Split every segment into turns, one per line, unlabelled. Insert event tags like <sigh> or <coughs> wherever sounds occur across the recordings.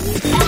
Yeah.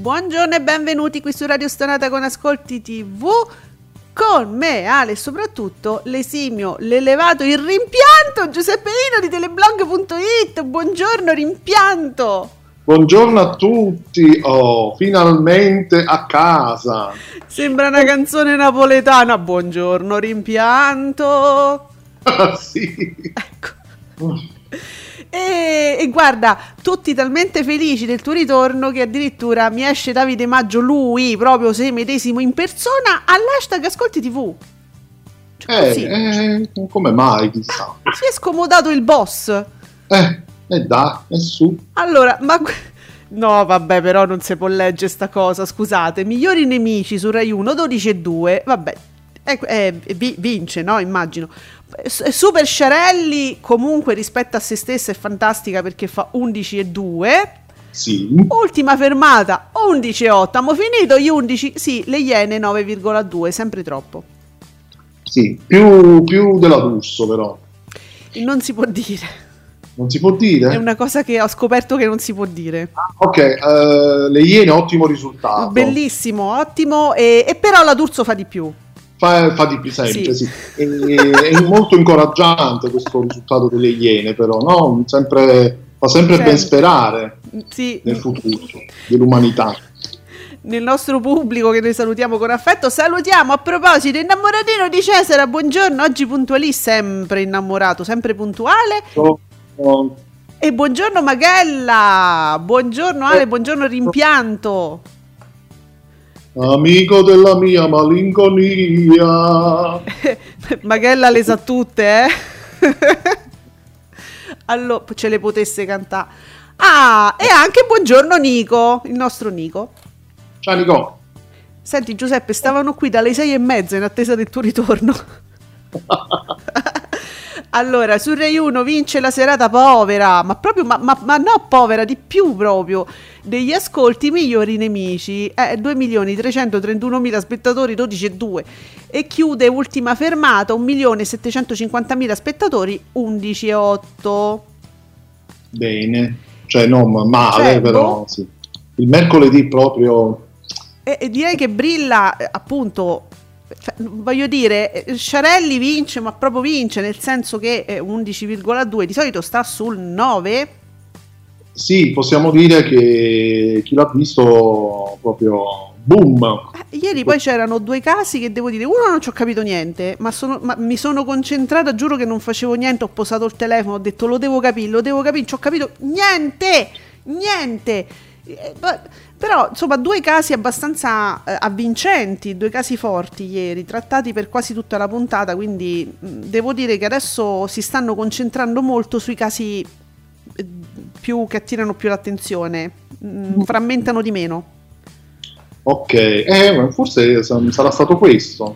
Buongiorno e benvenuti qui su Radio Stonata con Ascolti TV. Con me, Ale, e soprattutto l'esimio, l'elevato, il rimpianto Giuseppe Ino di teleblog.it. Buongiorno, rimpianto.
Buongiorno a tutti, oh, finalmente a casa.
Sembra una canzone napoletana. Buongiorno, rimpianto.
Ah, <laughs> sì.
Ecco. E, e guarda, tutti talmente felici del tuo ritorno che addirittura mi esce Davide Maggio, lui proprio se medesimo in persona, all'hashtag Ascolti TV. Cioè,
Eh,
così.
eh, come mai, chissà.
Si è scomodato il boss.
Eh, e da, e su.
Allora, ma... No, vabbè, però non si può leggere sta cosa, scusate. Migliori nemici su Rai 1, 12 e 2. Vabbè, ecco, eh, vi- vince, no? Immagino. Super Sciarelli, comunque rispetto a se stessa è fantastica perché fa 11 e 2.
Sì.
Ultima fermata, 11 e 8. Abbiamo finito gli 11? Sì, le Iene 9,2, sempre troppo.
Sì, più, più della D'Urso però.
Non si può dire.
Non si può dire?
È una cosa che ho scoperto che non si può dire.
Ok, eh, le Iene ottimo risultato.
Bellissimo, ottimo. E, e però la D'Urso fa di più.
Fa, fa di più sempre,
Sì.
sì. E- è molto incoraggiante questo risultato delle Iene però, no? Sempre, fa sempre
Sempre.
ben sperare
Sì,
nel futuro dell'umanità.
nel nostro pubblico che noi salutiamo con affetto. Salutiamo a proposito innamoratino di Cesare. Buongiorno, oggi puntuali, sempre innamorato, sempre puntuale.
So- so-
E buongiorno Magella. Buongiorno Ale, buongiorno Rimpianto.
Amico della mia malinconia. <laughs>
Magella le sa tutte, eh. <laughs> allora, ce le potesse cantare. Ah, e anche buongiorno Nico, il nostro Nico.
Ciao Nico.
Senti Giuseppe, stavano qui dalle sei e mezza in attesa del tuo ritorno. <laughs> allora, su Rai 1 vince la serata povera, ma proprio, ma, ma- ma no povera, di più proprio, degli ascolti migliori nemici, eh, 2 milioni 331 mila spettatori, 12 e 2, e chiude ultima fermata, 1 milione 750 mila spettatori, 11 e 8.
Bene. Cioè, non male,
Cioè,
però
boh.
sì. Il mercoledì proprio...
E, e direi che brilla eh, appunto. Cioè, voglio dire, eh, Sciarelli vince, ma proprio vince, nel senso che è 11,2 di solito sta sul 9.
Sì, possiamo dire che chi l'ha visto proprio boom.
Eh, Ieri poi c'erano due casi che devo dire, uno non ci ho capito niente, ma, sono- ma mi sono concentrata, giuro che non facevo niente, ho posato il telefono, ho detto lo devo capire, lo devo capire, ci ho capito niente, niente. Eh, Però insomma due casi abbastanza eh, avvincenti, due casi forti ieri, trattati per quasi tutta la puntata, quindi mh, devo dire che adesso si stanno concentrando molto sui casi eh, più che attirano più l'attenzione, mh, frammentano di meno.
Ok, eh, forse sa- sarà stato questo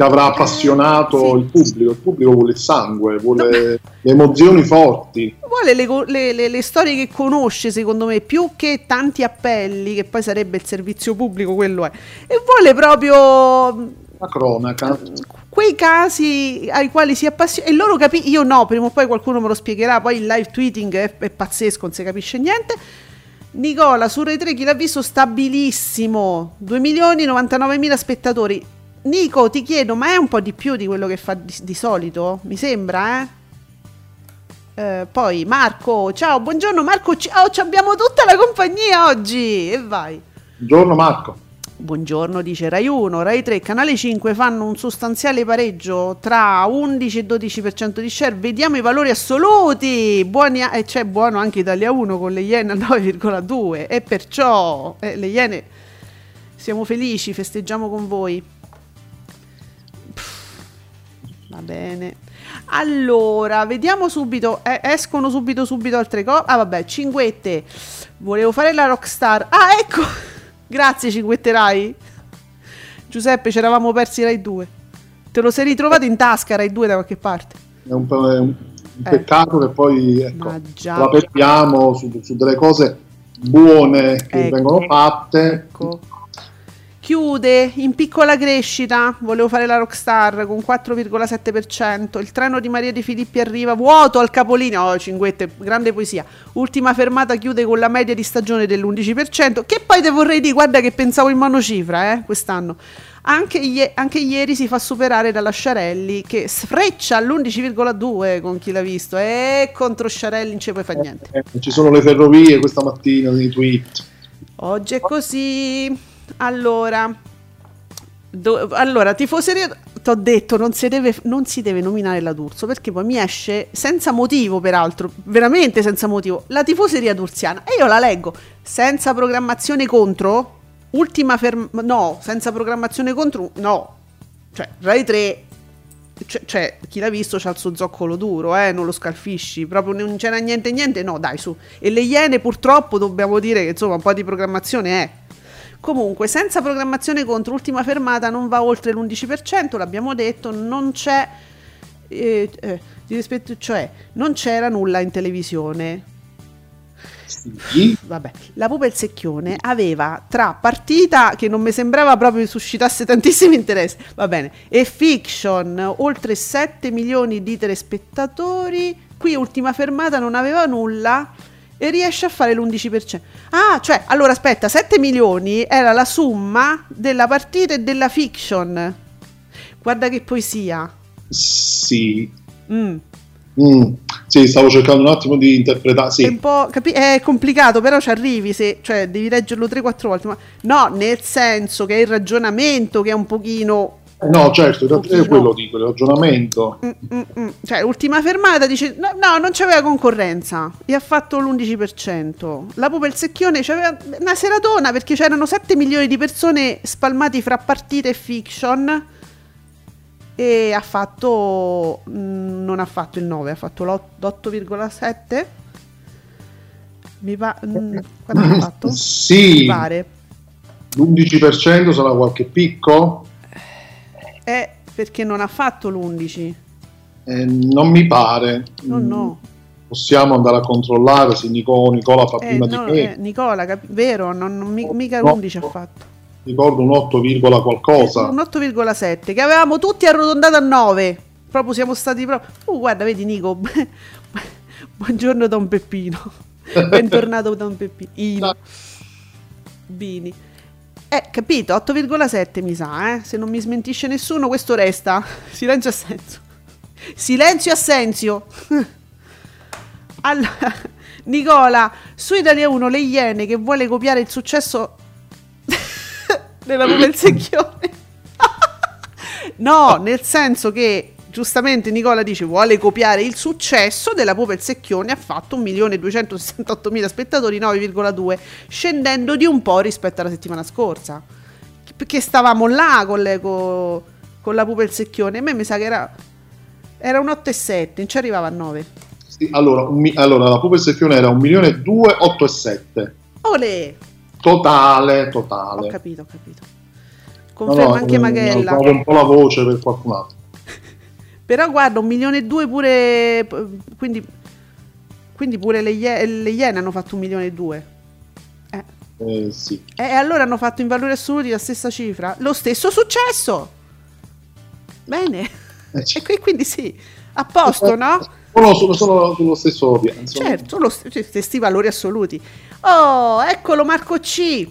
che avrà appassionato
sì.
il pubblico. Il pubblico vuole il sangue, vuole le emozioni forti.
vuole le, le- le- le storie che conosce, secondo me, più che tanti appelli, che poi sarebbe il servizio pubblico, quello è. E vuole proprio
La cronaca.
quei casi ai quali si appassiona. E loro capiscono. Io no, prima o poi qualcuno me lo spiegherà. Poi il live tweeting è, è pazzesco, non si capisce niente. Nicola su Rai 3 chi l'ha visto stabilissimo 2 milioni 99 mila spettatori Nico, ti chiedo, ma è un po' di più di quello che fa di, di solito? Mi sembra, eh? Eh, poi Marco, ciao, buongiorno Marco, ciao, ci abbiamo tutta la compagnia oggi e vai.
Buongiorno Marco.
Buongiorno, dice Rai 1, Rai 3, Canale 5 fanno un sostanziale pareggio tra 11 e 12% di share. Vediamo i valori assoluti. Buoni a- e c'è buono anche Italia 1 con le Iene al 9,2 e perciò eh, le Iene siamo felici, festeggiamo con voi. Va bene. Allora, vediamo subito. eh, escono subito, subito altre cose. Ah, vabbè, cinguette. Volevo fare la rockstar. Ah, ecco. <laughs> Grazie, cinguette Rai. Giuseppe, ci eravamo persi Rai 2. Te lo sei ritrovato in tasca Rai 2 da qualche parte.
È un, po' è un- un
Eh.
peccato che poi ecco, la perdiamo su, su delle cose buone che
Ecco.
vengono fatte.
Ecco. Chiude in piccola crescita. Volevo fare la rockstar con 4,7%. Il treno di Maria De Filippi arriva vuoto al capolinea. Oh, cinguette, grande poesia. Ultima fermata chiude con la media di stagione dell'11%. Che poi te vorrei dire, guarda che pensavo in monocifra eh, quest'anno. Anche, ie- anche ieri si fa superare dalla Sciarelli che sfreccia all'11,2 con chi l'ha visto. E contro Sciarelli non ci puoi fare niente.
Eh, ci sono le ferrovie questa mattina nei tweet.
Oggi è così. Allora, do- allora tifoseria. Ti ho detto, non si, deve, non si deve nominare la D'Urso perché poi mi esce senza motivo, peraltro, veramente senza motivo, la tifoseria d'Urziana. E io la leggo senza programmazione contro. Ultima fermata. No, senza programmazione contro. No, cioè, Rai 3. Cioè, cioè, chi l'ha visto c'ha il suo zoccolo duro, eh, non lo scalfisci, proprio non c'era niente niente, no dai su. E le Iene purtroppo dobbiamo dire che insomma un po' di programmazione è. Comunque, senza programmazione contro ultima fermata non va oltre l'11%, l'abbiamo detto, non c'è eh, eh, di rispetto, cioè non c'era nulla in televisione.
Sì,
Vabbè, la pupa il secchione aveva tra partita che non mi sembrava proprio suscitasse tantissimo interesse, va bene, e fiction, oltre 7 milioni di telespettatori, qui ultima fermata non aveva nulla e riesce a fare l'11%. Ah, cioè, allora aspetta, 7 milioni era la somma della partita e della fiction. Guarda che poesia.
sì.
Mm.
Mm, sì, stavo cercando un attimo di interpretare.
È
Sì,
un po' capi- è complicato, però ci arrivi se, cioè, devi leggerlo 3-4 volte. Ma no, nel senso che è il ragionamento che è un pochino.
No, certo, è quello dico, il ragionamento.
Mm, mm, mm. Cioè, ultima fermata dice: no, no, non c'aveva concorrenza. E ha fatto l'11%. La pupa il secchione c'aveva una seratona perché c'erano 7 milioni di persone spalmati fra partite e fiction. E ha fatto. non ha fatto il 9, ha fatto l'8,7. Mi pa- quanto ha fatto? Mi
Sì,
pare.
l'11% sarà qualche picco?
È perché non ha fatto l'11.
Eh, non mi pare.
No,
Mm,
no.
Possiamo andare a controllare se Nico- Nicola fa
Eh,
prima
no,
di me.
eh, Nicola, cap- vero, non, non- mi- mica
No.
l'11 ha fatto.
Ricordo un 8, virgola qualcosa.
Un 8,7 che avevamo tutti arrotondato a 9. Proprio siamo stati proprio. Uh, guarda, vedi Nico. <laughs> Buongiorno Don Peppino. <laughs> Bentornato Don Peppino. Bini. Eh, capito, 8,7 mi sa, eh. Se non mi smentisce nessuno, questo resta. <laughs> Silenzio assenzio. Silenzio <laughs> assenzio. Allora, <laughs> Nicola, su Italia 1 le Iene che vuole copiare il successo della Pupa secchione. no, nel senso che giustamente Nicola dice vuole copiare il successo della Pupa il secchione ha fatto 1.268.000 spettatori 9,2 scendendo di un po' rispetto alla settimana scorsa perché stavamo là con, le- co- con la Pupa il secchione a me mi sa che era era un 8,7 non ci arrivava a 9
Sì, allora, mi- allora, la Pupa il Secchione era 1 milione e 2, 8 e 7.
Olè!
Totale,
ho
totale.
capito ho capito
No,
conferma
no,
anche
eh,
Maghella
alzavo un po' la voce per qualcun altro.
Però guarda, un milione e due pure. Quindi, quindi pure le, Ie- le Iene hanno fatto un milione e due. Eh.
Eh, sì.
E allora hanno fatto in valori assoluti la stessa cifra. Lo stesso successo. Bene.
Eh, c- <laughs>
E qui- quindi sì, a posto, no?
Sono, sono, sono sullo stesso piano.
Certo, lo st- cioè, stessi valori assoluti. Oh, eccolo Marco C.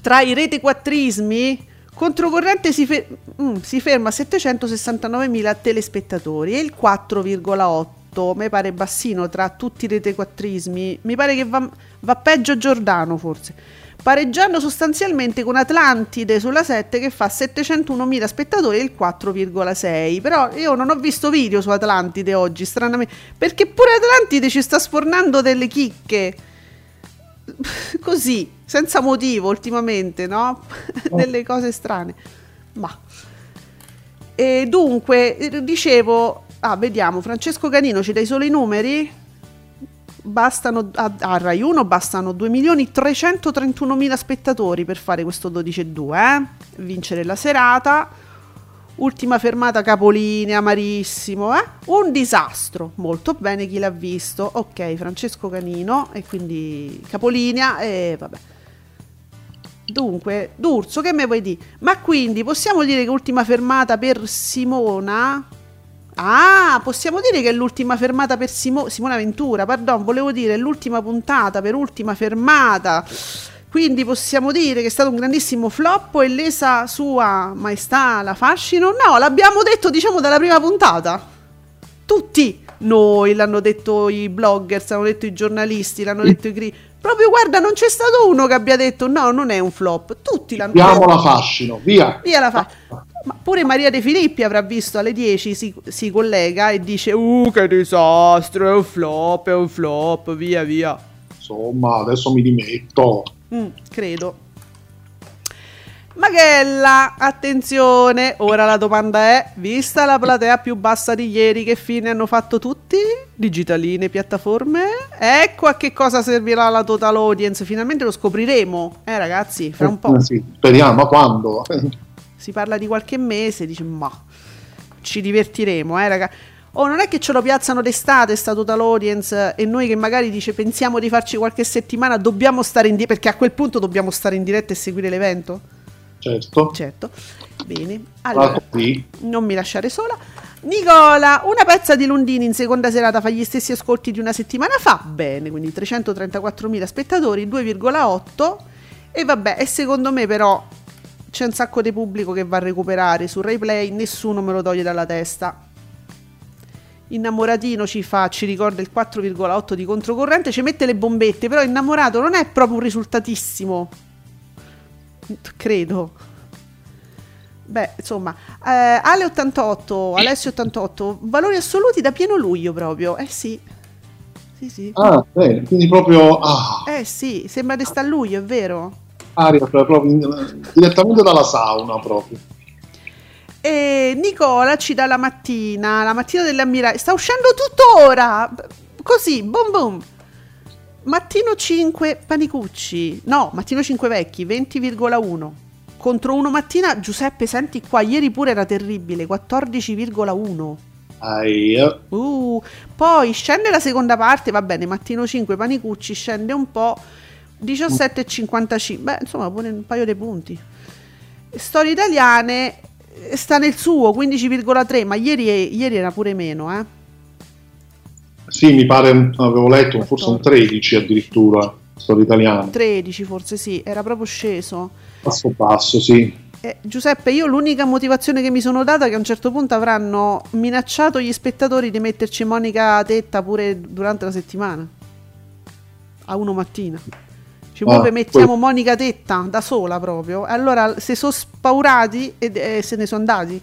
Tra i rete quattrismi, Controcorrente si, fe- mm, si ferma a 769.000 telespettatori e il 4,8 mi pare bassino tra tutti i retequattrismi. Mi pare che va, va peggio Giordano forse. Pareggiando sostanzialmente con Atlantide sulla 7 che fa 701.000 spettatori e il 4,6. Però io non ho visto video su Atlantide oggi, stranamente. Perché pure Atlantide ci sta sfornando delle chicche. <laughs> Così, senza motivo ultimamente, no? delle cose strane. Ma. E dunque, dicevo, ah, vediamo, Francesco Canino, ci dai solo i numeri? Bastano a, a Rai 1 bastano 2.331.000 spettatori per fare questo 12-2, eh? Vincere la serata. Ultima fermata capolinea, amarissimo, eh? Un disastro. Molto bene chi l'ha visto. Ok, Francesco Canino e quindi capolinea e vabbè. Dunque, D'Urso, che me vuoi dire? Ma quindi possiamo dire che ultima fermata per Simona? Ah, possiamo dire che è l'ultima fermata per Simo- Simona Ventura, pardon, volevo dire l'ultima puntata per ultima fermata. Quindi possiamo dire che è stato un grandissimo flop e lesa sua maestà la fascino? No, l'abbiamo detto diciamo dalla prima puntata. Tutti noi l'hanno detto i bloggers, l'hanno detto i giornalisti, l'hanno detto i cri- Proprio guarda, non c'è stato uno che abbia detto no, non è un flop. Tutti l'hanno
Diamo
detto.
la fascino, via.
Via la fa. Ma pure Maria De Filippi avrà visto alle 10, si, si collega e dice Uh, che disastro, è un flop, è un flop, via via.
Insomma, adesso mi dimetto.
Mm, credo. Maghella, attenzione, ora la domanda è, vista la platea più bassa di ieri, che fine hanno fatto tutti? Digitaline, piattaforme? Ecco a che cosa servirà la total audience, finalmente lo scopriremo, eh ragazzi, fra un po'.
Eh, sì, speriamo, ma quando?
si parla di qualche mese, dice ma ci divertiremo, eh raga. Oh, non è che ce lo piazzano d'estate sta total audience e noi che magari dice pensiamo di farci qualche settimana, dobbiamo stare in diretta, perché a quel punto dobbiamo stare in diretta e seguire l'evento?
certo.
Certo. Bene.
Ah,
Allora,
così.
non mi lasciare sola. Nicola, una pezza di Lundini in seconda serata fa gli stessi ascolti di una settimana fa. Bene, quindi 334.000 spettatori, 2,8. E vabbè, e secondo me però c'è un sacco di pubblico che va a recuperare su Replay, nessuno me lo toglie dalla testa. Innamoratino ci fa, ci ricorda il 4,8 di controcorrente, ci mette le bombette, però innamorato non è proprio un risultatissimo. Credo. Beh, insomma, eh, Ale 88, Alessio 88, valori assoluti da pieno luglio proprio. Eh sì. Sì, sì.
Ah, bene, quindi proprio ah,
Eh sì, sembra di sta a luglio, è vero.
aria proprio direttamente dalla sauna proprio.
E Nicola ci dà la mattina, la mattina dell'ammiraglia. Sta uscendo tuttora! Così, boom boom. Mattino 5 Panicucci. No, mattino 5 vecchi, 20,1. Contro uno mattina, Giuseppe, senti qua, ieri pure era terribile, 14,1.
Ai, eh,
Uh, poi scende la seconda parte, va bene, mattino 5 Panicucci scende un po', 17,55, beh insomma pure un paio di punti. Storie italiane sta nel suo, 15,3, ma ieri, ieri era pure meno, eh.
sì, mi pare, avevo letto, forse un 13 addirittura, storia italiana.
13 forse sì, era proprio sceso.
Passo passo, sì.
Eh, Giuseppe, io l'unica motivazione che mi sono data è che a un certo punto avranno minacciato gli spettatori di metterci Monica Tetta pure durante la settimana. A uno mattina. Ci
Ah,
mettiamo
poi-
Monica Tetta da sola proprio. E allora se sono spaurati e, e se ne sono andati.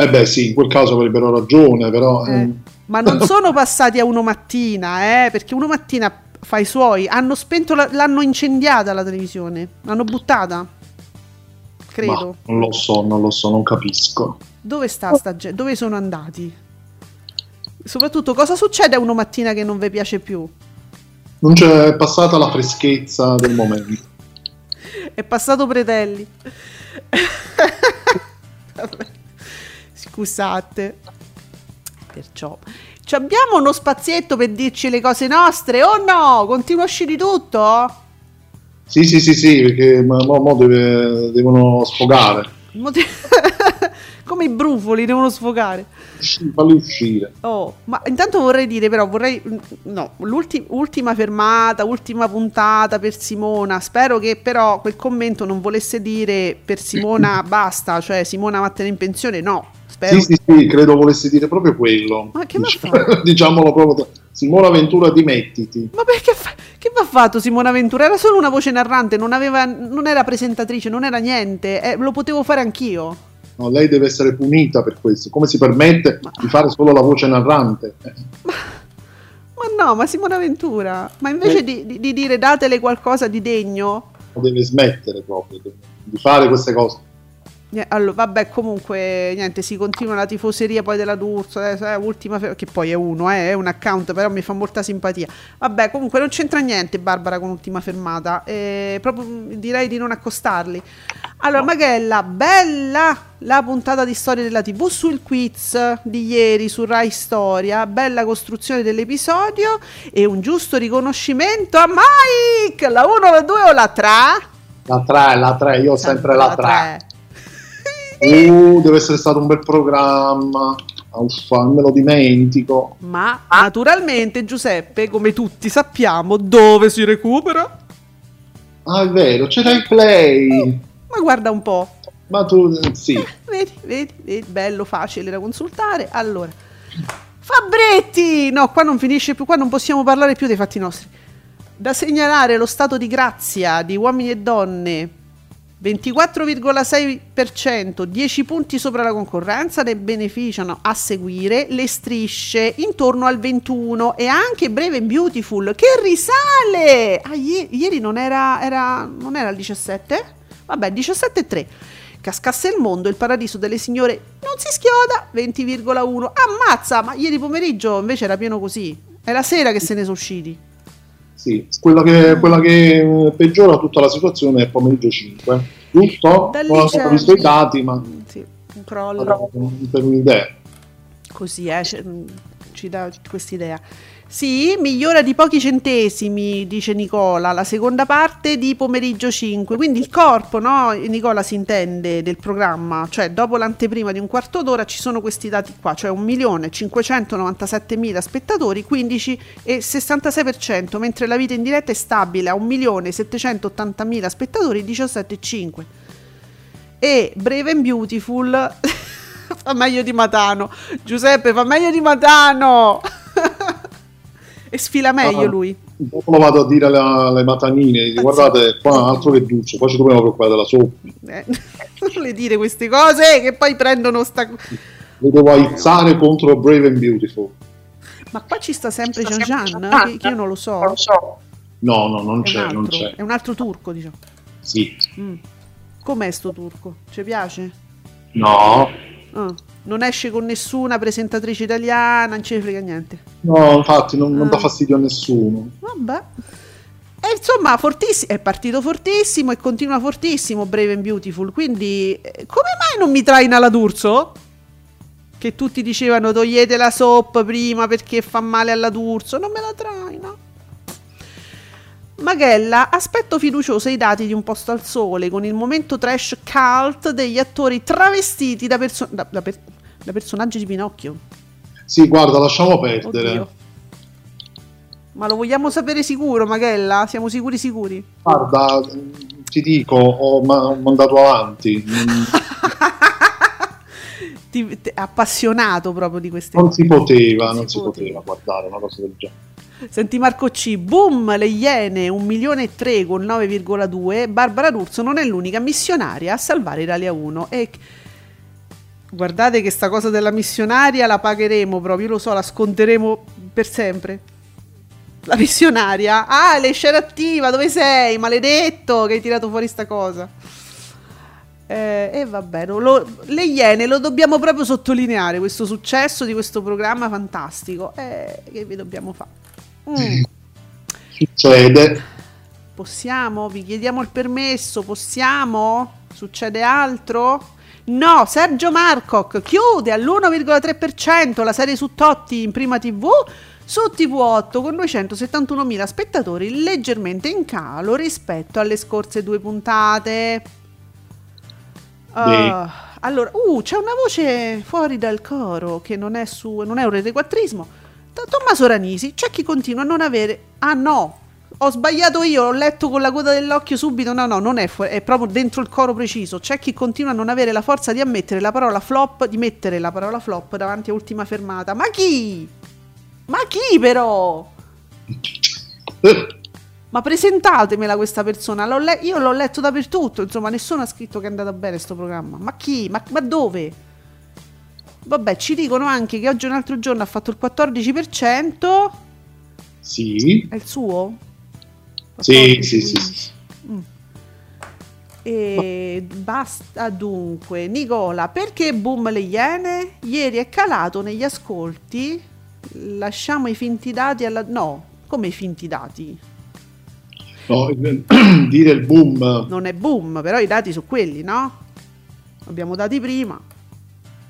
Eh beh sì, in quel caso avrebbero ragione, però...
Eh,
ehm,
Ma non <laughs> sono passati a uno mattina, eh, perché uno mattina fa i suoi. Hanno spento, la- l'hanno incendiata la televisione. L'hanno buttata. Credo.
ma non lo so, non lo so, non capisco.
Dove sta sta gente? Dove sono andati? Soprattutto, cosa succede a uno mattina che non vi piace più?
Non c'è passata la freschezza del momento.
È passato Pretelli. Scusate. Perciò. Ci abbiamo uno spazietto per dirci le cose nostre o no? Continua a uscire tutto?
Sì, sì, sì, sì, perché mo, mo deve- devono sfogare. <laughs>
Come i brufoli devono sfogare.
Usci- Falli uscire.
Oh, ma intanto vorrei dire però, vorrei, no, l'ulti- ultima fermata, ultima puntata per Simona, spero che però quel commento non volesse dire per Simona <clears throat> basta, cioè Simona vattene in pensione, no, spero.
Sì, sì, sì, credo volesse dire proprio quello.
Ma che
Dic-
fatto? <laughs>
Diciamolo proprio. Simona Ventura, dimettiti.
Ma perché fa- che ha fatto Simona Ventura? Era solo una voce narrante, non, aveva, non era presentatrice, non era niente, eh, lo potevo fare anch'io.
No, lei deve essere punita per questo. Come si permette di fare solo la voce narrante? Eh,
Ma no, ma Simona Ventura, ma invece
Eh.
di, di- di dire datele qualcosa di degno,
deve smettere proprio di fare queste cose.
Allora, vabbè, comunque, niente, si continua la tifoseria poi della D'Urso, eh, ultima che poi è uno, eh, è un account, però mi fa molta simpatia. Vabbè, comunque non c'entra niente Barbara con ultima fermata, eh, proprio mm, direi di non accostarli. Allora, Maghella, bella la puntata di storia della TV sul quiz di ieri su Rai Storia, bella costruzione dell'episodio e un giusto riconoscimento a Mike, la 1, la 2 o la 3?
La 3, la 3, io ho sempre la 3. Uh, deve essere stato un bel programma. Uffa, me lo dimentico.
Ma naturalmente Giuseppe, come tutti sappiamo, dove si recupera?
Ah, è vero, c'era il play.
Ma guarda un po'.
Ma tu, sì.
Vedi, vedi, vedi, bello, facile da consultare. Allora, Fabretti! No, qua non finisce più, qua non possiamo parlare più dei fatti nostri. Da segnalare lo stato di grazia di uomini e donne. 24,6%, 10 punti sopra la concorrenza, ne beneficiano a seguire le strisce intorno al 21 e anche Breve and Beautiful che risale. Ah, ie- ieri non era, era, non era il 17? Vabbè, 17,3. Cascasse il mondo, il paradiso delle signore non si schioda, 20,1. Ammazza, ma ieri pomeriggio invece era pieno così. È la sera che se ne sono usciti.
Sì, quella che, quella che eh, peggiora tutta la situazione è pomeriggio 5. Giusto?
Da
Non ho visto i dati, ma
Sì, un crollo.
per un'idea.
Così, eh, mm, ci dà quest'idea. Sì, migliora di pochi centesimi, dice Nicola, la seconda parte di pomeriggio 5. Quindi il corpo, no, Nicola si intende del programma, cioè dopo l'anteprima di un quarto d'ora ci sono questi dati qua, cioè 1.597.000 spettatori, 15,66%, mentre la vita in diretta è stabile a 1.780.000 spettatori, 17,5%. E Brave and Beautiful <laughs> fa meglio di Matano. Giuseppe fa meglio di Matano. E sfila meglio
Ah.
lui.
Dopo lo vado a dire alle, alle matanine, dico, guardate, qua altro che duce, qua ci dobbiamo preoccupare della soppa.
Eh, <laughs> non le dire queste cose che poi prendono sta...
Lo devo aizzare contro Brave and Beautiful.
Ma qua ci sta sempre Jean Jean, che, che io non lo so.
No, no, non c'è, non c'è.
è un altro turco, diciamo.
Sì.
Mm. Com'è sto turco? Ci piace?
No,
Ah, Non esce con nessuna presentatrice italiana, non ce ne frega niente.
no, infatti non, non
Ah.
dà fastidio a nessuno.
Vabbè. E insomma, fortissimo, è partito fortissimo e continua fortissimo Brave and Beautiful. Quindi, eh, come mai non mi traina la D'Urso? Che tutti dicevano togliete la soap prima perché fa male alla D'Urso. Non me la traina. Maghella, aspetto fiducioso i dati di Un posto al sole con il momento trash cult degli attori travestiti da, perso- da- da per- da personaggi di Pinocchio.
Sì, guarda, lasciamo perdere.
Oddio. Ma lo vogliamo sapere sicuro, Maghella? Siamo sicuri sicuri?
Guarda, ti dico, ho, ma- ho mandato avanti. <laughs>
Ti, ti- appassionato proprio di queste
Non
cose.
si poteva,
Non
non
si
si
poteva.
poteva guardare una cosa del genere.
Senti Marco C, boom, le Iene, 1 milione e 3 con 9,2. Barbara D'Urso non è l'unica missionaria a salvare Italia 1. E guardate che sta cosa della missionaria la pagheremo proprio, io lo so, la sconteremo per sempre. La missionaria, ah, lei scena attiva, dove sei? Maledetto che hai tirato fuori sta cosa. Eh, e vabbè, no, lo- le Iene lo dobbiamo proprio sottolineare, questo successo di questo programma fantastico. Eh, che vi dobbiamo fare? Mm.
Succede.
Possiamo? Vi chiediamo il permesso? Possiamo? Succede altro? No, Sergio Marcoc chiude all'1,3% la serie su Totti in prima TV su TV8 con 271.000 spettatori, leggermente in calo rispetto alle scorse due puntate. Ah, allora, uh, c'è una voce fuori dal coro che non è su, non è un retequattrismo. Tommaso Ranisi, c'è chi continua a non avere. Ah no, ho sbagliato io, ho letto con la coda dell'occhio subito. No, no, non è fuori, è proprio dentro il coro preciso. C'è chi continua a non avere la forza di ammettere la parola flop, di mettere la parola flop davanti a ultima fermata. Ma chi? Ma chi però? Ma presentatemela questa persona, l'ho le- io l'ho letto dappertutto, insomma nessuno ha scritto che è andata bene sto programma. Ma chi? Ma, ma dove? Vabbè, ci dicono anche che oggi un altro giorno ha fatto il 14%,
sì,
è il suo?
Sì,
14,
sì, sì,
15.
sì.
Mm. E basta dunque, Nicola, perché boom le iene? Ieri è calato negli ascolti, lasciamo i finti dati alla... No, come i finti dati?
No, <clears throat> dire il boom
non è boom, però i dati sono quelli, no? Abbiamo dati prima.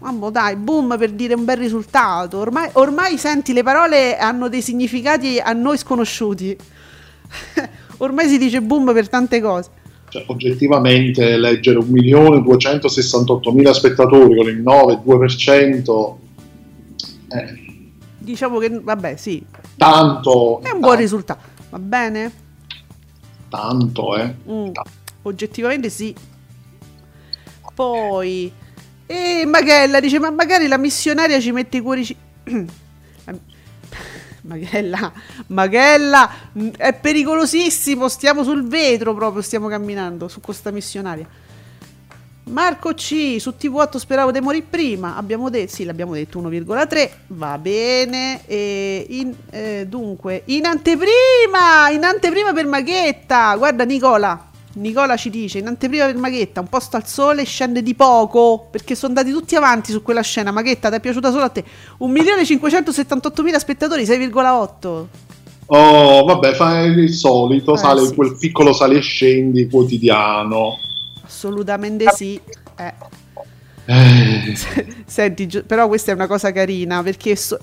Mamma dai, boom per dire un bel risultato. Ormai, ormai senti, le parole hanno dei significati a noi sconosciuti. <laughs> ormai si dice boom per tante cose.
cioè, oggettivamente leggere 1.268.000 spettatori con il 9,2% eh,
Diciamo che, vabbè, sì,
tanto
è un buon risultato. Va bene?
tanto eh
Mm, oggettivamente sì. Poi, e Magella dice: Ma magari la missionaria ci mette i cuori. <clears throat> ci-" Magella, Magella, mm, è pericolosissimo. Stiamo sul vetro proprio. Stiamo camminando su questa missionaria. Marco C su TV8 speravo di morire prima. Abbiamo detto, sì, l'abbiamo detto 1,3. Va bene. E in- eh, dunque, in anteprima, in anteprima per Maghetta. Guarda, Nicola. Nicola ci dice: in anteprima per Maghetta, un posto al sole scende di poco. Perché sono andati tutti avanti su quella scena. Maghetta, ti è piaciuta solo a te? 1.578.000 spettatori, 6,8.
oh vabbè fai il solito
Eh,
sale
sì,
quel
sì.
piccolo sali e scendi quotidiano
Assolutamente sì. Eh.
Eh, <laughs>
Senti, però questa è una cosa carina perché so-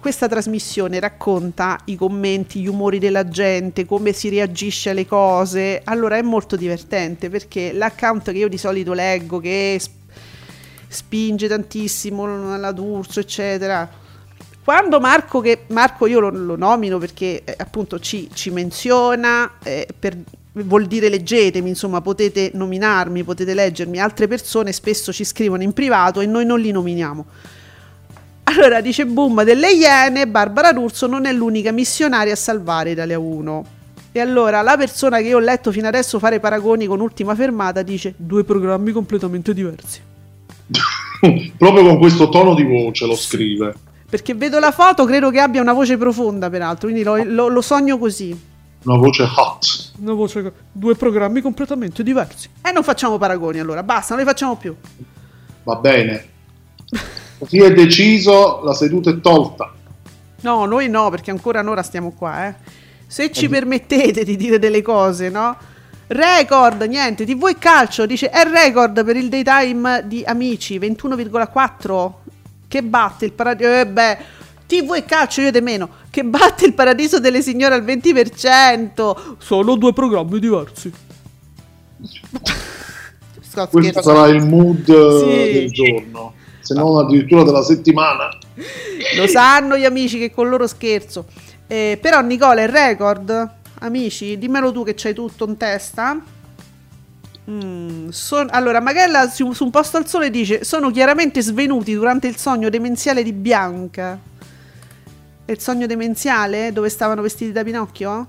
questa trasmissione racconta i commenti, gli umori della gente, come si reagisce alle cose. Allora è molto divertente perché l'account che io di solito leggo che sp- spinge tantissimo alla D'Urso, eccetera. Quando Marco, che Marco io lo, lo nomino perché eh, appunto ci, ci menziona, eh, per- vuol dire leggetemi, insomma potete nominarmi, potete leggermi, altre persone spesso ci scrivono in privato e noi non li nominiamo. Allora dice Boom delle Iene, Barbara D'Urso non è l'unica missionaria a salvare Italia 1. E allora la persona che io ho letto fino adesso fare paragoni con Ultima Fermata dice due programmi completamente diversi. <laughs>
proprio con questo tono di voce lo scrive
Perché vedo la foto, credo che abbia una voce profonda, peraltro, quindi lo, lo- lo sogno così.
una voce hot
Una voce, due programmi completamente diversi. E non facciamo paragoni allora, basta, non li facciamo più.
va bene <laughs> così è deciso la seduta è tolta
No, noi no, perché ancora un'ora stiamo qua, eh. Se ci
Eh.
permettete di dire delle cose, no? Record, niente, TV e calcio, dice è record per il daytime di Amici, 21,4 che batte il paradiso, eh beh, TV e calcio io di meno, che batte il paradiso delle signore al 20%, sono due programmi diversi. Sto
questo sarà il mood eh,
Sì.
del giorno se non addirittura della settimana
Lo sanno gli amici che con loro scherzo. Eh, però Nicola, il record, amici, dimmelo tu che c'hai tutto in testa. Mm, son- allora, Magella su, su un posto al sole dice: Sono chiaramente svenuti durante il sogno demenziale di Bianca. È il sogno demenziale dove stavano vestiti da Pinocchio?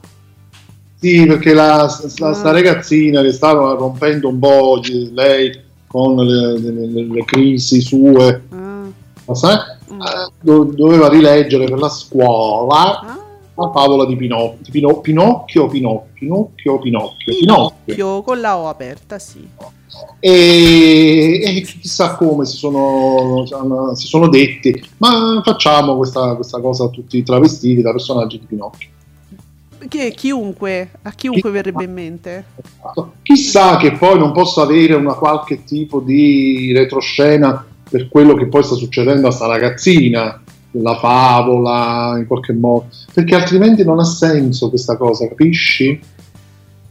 Sì, perché la, la-
Ah.
sta ragazzina che stava rompendo un po' lei con le, le- le- crisi sue,
Ah,
sai,
Mm.
eh, do- doveva rileggere per la scuola
ah,
la favola di Pinocchio, Pino- Pinocchio, Pinocchio, Pinocchio, Pinocchio, Pinocchio.
Con la O aperta, sì.
E, e chissà come si sono, si sono detti, ma facciamo questa, questa cosa tutti travestiti da personaggi di Pinocchio.
Che chiunque, a chiunque verrebbe in mente.
Chissà che poi non possa avere una qualche tipo di retroscena per quello che poi sta succedendo a sta ragazzina, la favola in qualche modo, perché altrimenti non ha senso questa cosa, capisci?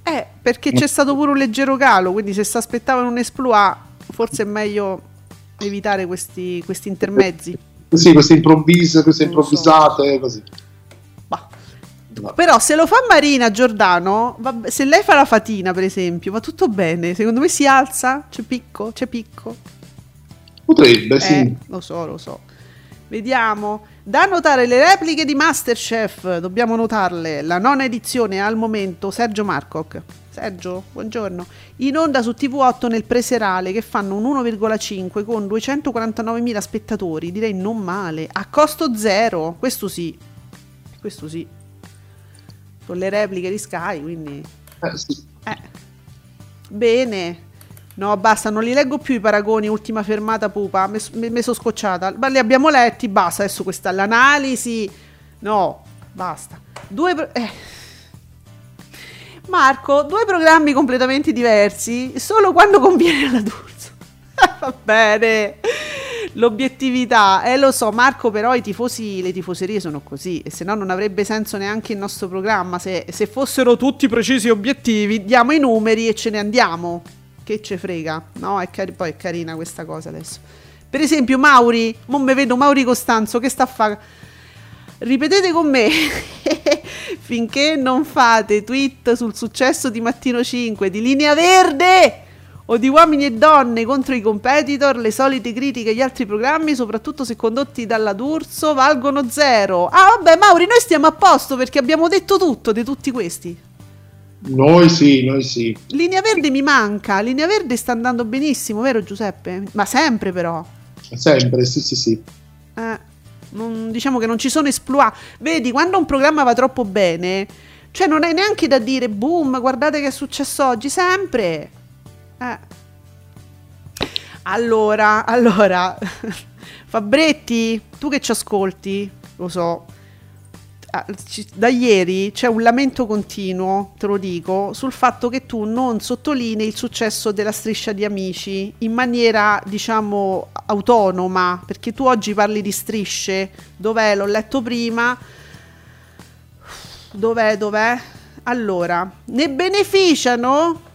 Eh, perché c'è stato pure un leggero calo, quindi se si aspettavano un esploit, forse è meglio evitare questi, questi intermezzi.
Sì, queste improvvise, queste
lo so.
improvvisate, così.
Però se lo fa Marina Giordano, vabbè, se lei fa la fatina per esempio, va tutto bene. Secondo me si alza, c'è picco, c'è picco.
Potrebbe, sì.
Eh, lo so, lo so. Vediamo. Da notare le repliche di Masterchef, dobbiamo notarle. La nona edizione al momento, Sergio Marcoc. Sergio, buongiorno. In onda su TV8 nel preserale che fanno un 1,5 con 249.000 spettatori. Direi non male. A costo zero. Questo sì. Questo sì. Con le repliche di Sky, quindi...
Eh, sì.
Eh. Bene. No, basta, non li leggo più i paragoni, ultima fermata pupa, mi sono scocciata. Ma li abbiamo letti, basta, adesso questa l'analisi. No, basta. Due eh. Marco, due programmi completamente diversi, solo quando conviene alla D'Urso. <laughs> Va bene. L'obiettività, eh lo so, Marco, però i tifosi, le tifoserie sono così, e se no non avrebbe senso neanche il nostro programma. Se, se fossero tutti precisi e obiettivi, diamo i numeri e ce ne andiamo. Che ce frega, no? È cari- poi è carina questa cosa adesso. Per esempio, Mauri, mo me vedo Mauri Costanzo che sta a fare. Ripetete con me <laughs> finché non fate tweet sul successo di Mattino 5 di Linea Verde o di uomini e donne contro i competitor, le solite critiche agli altri programmi, soprattutto se condotti dalla D'Urso, valgono zero. Ah, vabbè, Mauri, noi stiamo a posto perché abbiamo detto tutto di tutti questi.
Noi sì, noi sì.
Linea Verde mi manca, Linea Verde sta andando benissimo, vero Giuseppe? Ma sempre però.
Sempre, sì, sì, sì.
Eh, non- diciamo che non ci sono esploit. Vedi, quando un programma va troppo bene, cioè non è neanche da dire boom, guardate che è successo oggi, sempre. Eh. Allora, allora, <laughs> Fabretti, tu che ci ascolti, lo so, ah, da ieri c'è un lamento continuo, te lo dico, sul fatto che tu non sottolinei il successo della striscia di amici in maniera, diciamo, autonoma, perché tu oggi parli di strisce, dov'è? L'ho letto prima. Dov'è? Dov'è? Allora, ne beneficiano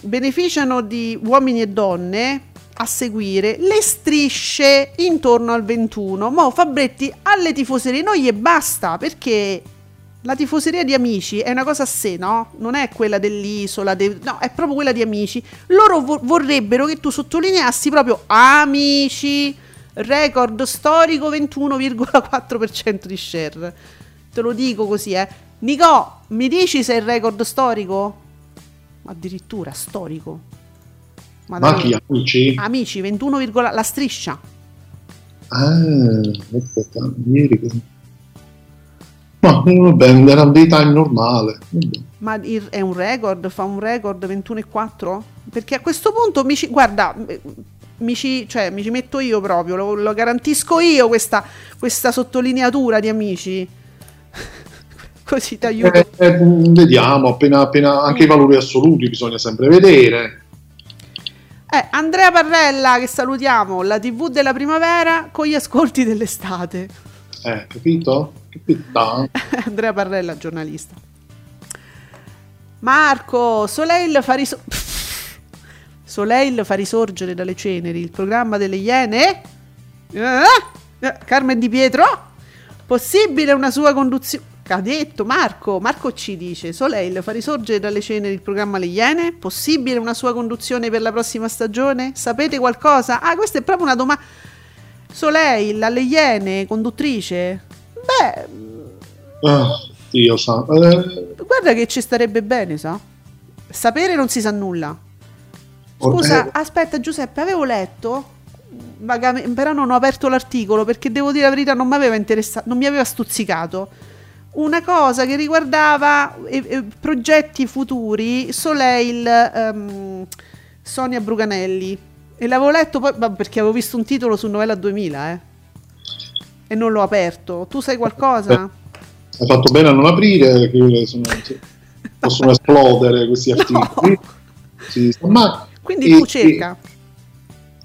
beneficiano di uomini e donne a seguire le strisce intorno al 21. Mo Fabretti alle tifoserie noi e basta perché la tifoseria di amici è una cosa a sé, no? Non è quella dell'isola, de- no, è proprio quella di amici. Loro vo- vorrebbero che tu sottolineassi proprio amici, record storico 21,4% di share. Te lo dico così, eh. Nico, mi dici se è il record storico? Addirittura storico. Ma
Ma chi amici?
amici, 21, virgola- la striscia.
Ah, aspetta, ieri che... Eh, vabbè, era un daytime normale. Vabbè.
Ma il- è un record? Fa un record 21,4? Perché a questo punto mi ci, guarda, mi ci, cioè, mi ci metto io proprio, lo, lo garantisco io questa, questa sottolineatura di amici. Così ti aiuto.
Eh, eh, vediamo, appena, appena anche i valori assoluti bisogna sempre vedere.
Eh, Andrea Parrella, che salutiamo, la TV della primavera con gli ascolti dell'estate.
Eh, capito? Capito? <laughs>
Andrea Parrella, giornalista. Marco, Soleil fa, riso- <laughs> Soleil fa risorgere dalle ceneri il programma delle Iene? Eh? Eh, Carmen Di Pietro? Possibile una sua conduzione? Ha detto Marco, Marco ci dice Soleil fa risorgere dalle ceneri il programma Le Iene? Possibile una sua conduzione per la prossima stagione? Sapete qualcosa? Ah, questa è proprio una domanda. Soleil, alle Iene, conduttrice? Beh,
Ah, Dio sa. Eh,
Guarda che ci starebbe bene, sa? Sapere non si sa nulla. Scusa, aspetta Giuseppe, avevo letto, però non ho aperto l'articolo perché devo dire la verità, non mi aveva interessato, non mi aveva stuzzicato. Una cosa che riguardava eh, eh, progetti futuri, Soleil, ehm, Sonia Bruganelli. E l'avevo letto poi perché avevo visto un titolo su Novella 2000, eh. E non l'ho aperto. Tu sai qualcosa?
Hai fatto bene a non aprire, che sono- <laughs> possono esplodere questi articoli. Sì, <laughs> ma
Quindi
e-
tu cerca.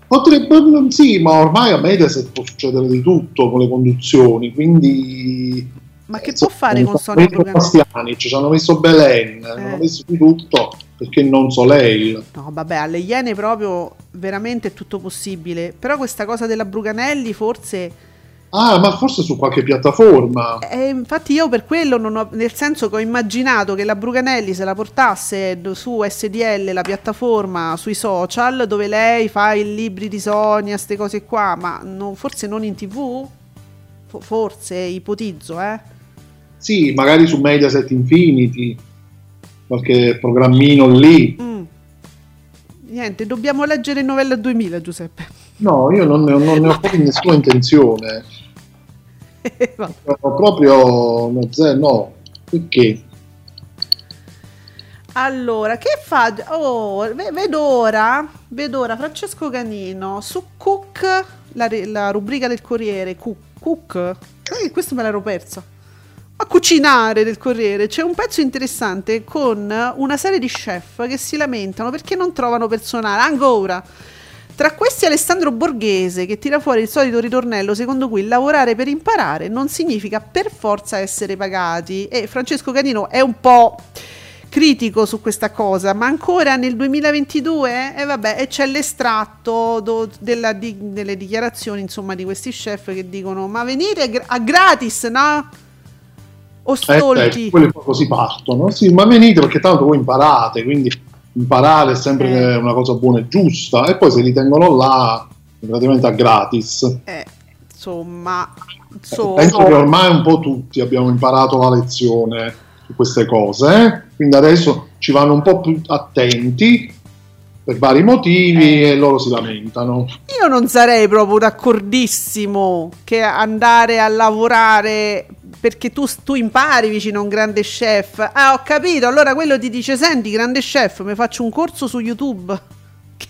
Potrebbe, sì, ma ormai a Mediaset può succedere di tutto con le conduzioni, quindi...
Ma che
eh,
può fare con Sonia?
Bastiani, ci hanno messo Belen, hanno messo di tutto. perché non Soleil?
No, vabbè, alle Iene proprio veramente è tutto possibile. Però questa cosa della Bruganelli forse...
Ah, ma forse su qualche piattaforma.
Eh, infatti io per quello non ho... Nel senso che ho immaginato che la Bruganelli se la portasse su SDL, la piattaforma, sui social, dove lei fa i libri di Sonia, queste cose qua, ma no- forse non in tv? Fo- forse, ipotizzo, eh?
Sì, magari su Mediaset Infinity, qualche programmino lì.
Mm. Niente, dobbiamo leggere novella 2000, Giuseppe.
No, io non ne ho, non ne ho <laughs> proprio nessuna intenzione.
Va.
Ho proprio no, no. Perché?
Allora, che fa? Oh, ve- vedo ora, vedo ora Francesco Canino su Cook, la, la rubrica del Corriere. Cook, Cook? Eh, questo me l'ero persa. A cucinare del Corriere c'è un pezzo interessante con una serie di chef che si lamentano perché non trovano personale. Ancora. Tra questi Alessandro Borghese che tira fuori il solito ritornello secondo cui lavorare per imparare non significa per forza essere pagati e Francesco Canino è un po' critico su questa cosa, ma ancora nel 2022 e vabbè, c'è l'estratto do- della di- delle dichiarazioni insomma di questi chef che dicono "Ma venite gra- a gratis, no?" O
Eh,
stolti.
certo, quelle poi così partono. Sì, ma venite perché tanto voi imparate, quindi imparare è sempre
Eh.
una cosa buona e giusta. E poi se li tengono là, praticamente a gratis.
Eh, insomma,
Eh,
insomma,
Penso che ormai un po' tutti abbiamo imparato la lezione su queste cose, eh? quindi adesso ci vanno un po' più attenti per vari motivi
Eh.
e loro si lamentano.
Io non sarei proprio d'accordissimo che andare a lavorare perché tu, tu impari vicino a un grande chef. Ah, ho capito. Allora quello ti dice: Senti, grande chef, mi faccio un corso su YouTube <laughs> che-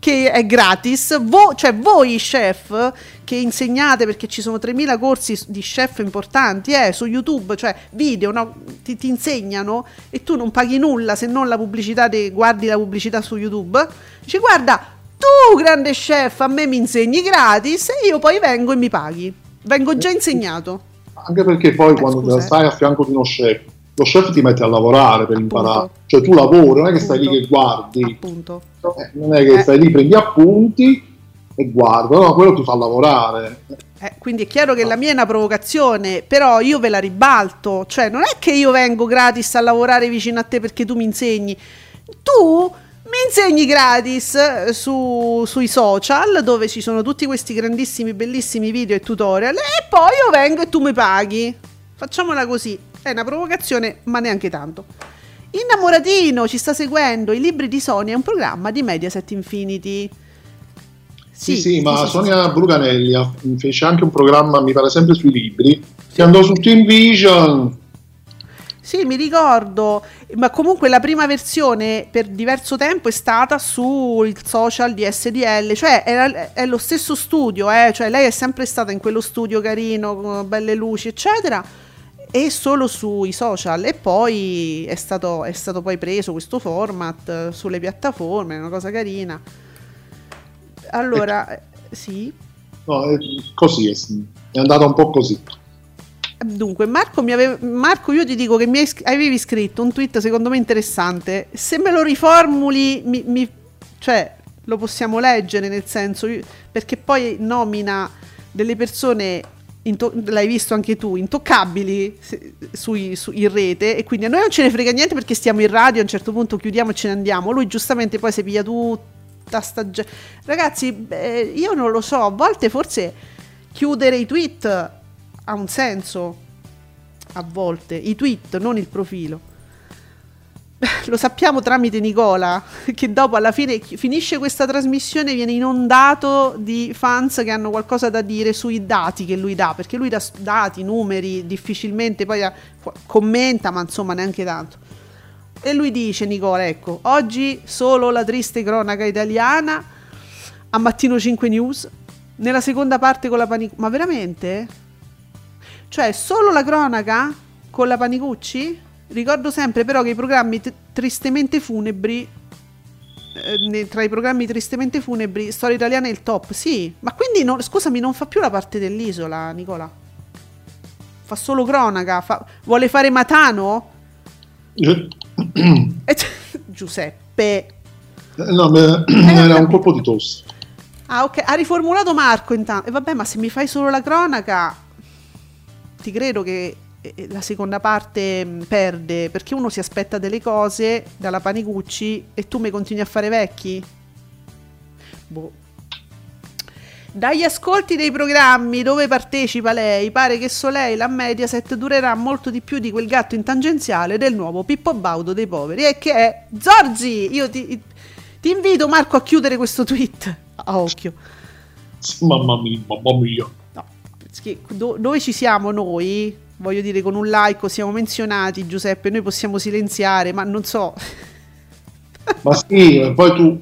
che è gratis. Vo- cioè, voi chef che insegnate perché ci sono 3000 corsi di chef importanti eh, su YouTube, cioè video, no? ti, ti insegnano e tu non paghi nulla se non la pubblicità, de- guardi la pubblicità su YouTube. Dici, guarda, tu grande chef a me mi insegni gratis e io poi vengo e mi paghi. Vengo già insegnato.
Anche perché poi
Eh,
quando
scusa, eh.
stai a fianco di uno chef, lo chef ti mette a lavorare per imparare.
Appunto.
Cioè tu lavori, non è che stai lì che guardi. Eh, non è che
Eh.
stai lì, prendi appunti e guardi, no, quello ti fa lavorare.
Eh, quindi è chiaro che la mia è una provocazione, però io ve la ribalto, cioè non è che io vengo gratis a lavorare vicino a te perché tu mi insegni, tu mi insegni gratis eh, su- sui social dove ci sono tutti questi grandissimi, bellissimi video e tutorial e poi io vengo e tu mi paghi. Facciamola così, è una provocazione ma neanche tanto. Innamoratino ci sta seguendo, i libri di Sony è un programma di Mediaset Infinity.
Sì, sì, ma Sonia Bruganelli fece anche un programma, mi pare sempre sui libri, che andò su Team Vision.
Sì, mi ricordo, ma comunque la prima versione per diverso tempo è stata sul social di SDL, cioè era- è lo stesso studio, eh, cioè lei è sempre stata in quello studio carino, con belle luci, eccetera, e solo sui social. E poi è stato, è stato poi preso questo format eh, sulle piattaforme, è una cosa carina. Allora, eh, sì.
No, è così, è, è andata un po' così.
Dunque, Marco, mi ave- Marco, io ti dico che mi hai avevi scritto un tweet secondo me interessante. Se me lo riformuli, mi- mi- cioè, lo possiamo leggere nel senso, perché poi nomina delle persone, into- l'hai visto anche tu, intoccabili se- sui- su- in rete e quindi a noi non ce ne frega niente perché stiamo in radio, a un certo punto chiudiamo e ce ne andiamo. Lui giustamente poi si piglia tutta sta... Ragazzi, beh, io non lo so, a volte forse chiudere i tweet ha un senso a volte i tweet non il profilo <laughs> lo sappiamo tramite Nicola <laughs> che dopo alla fine finisce questa trasmissione viene inondato di fans che hanno qualcosa da dire sui dati che lui dà perché lui dà dati, numeri difficilmente poi ha- commenta ma insomma neanche tanto e lui dice Nicola ecco oggi solo la triste cronaca italiana a Mattino 5 News nella seconda parte con la panic ma veramente? Cioè, solo la cronaca con la Panicucci? Ricordo sempre però che i programmi t- tristemente funebri, eh, tra i programmi tristemente funebri, Storia Italiana è il top. Sì, ma quindi, non- scusami, non fa più la parte dell'isola, Nicola? Fa solo cronaca? fa- vuole fare Matano?
Eh,
Eh, cioè, <laughs> Giuseppe.
Eh, No, me- era un colpo di tosse.
Ah, ok, ha riformulato Marco intanto. E vabbè, ma se mi fai solo la cronaca, ti credo che eh, la seconda parte mh, perde, perché uno si aspetta delle cose dalla Panicucci e tu mi continui a fare vecchi? Boh. Dagli ascolti dei programmi dove partecipa lei, pare che Soleil a Mediaset durerà molto di più di quel gatto in tangenziale del nuovo Pippo Baudo dei poveri e che è Zorzi. Io ti, ti invito Marco a chiudere questo tweet a occhio.
Mamma mia, mamma mia.
No, perché do- dove ci siamo noi? Voglio dire, con un like siamo menzionati, Giuseppe, noi possiamo silenziare, ma non so.
Ma sì, poi tu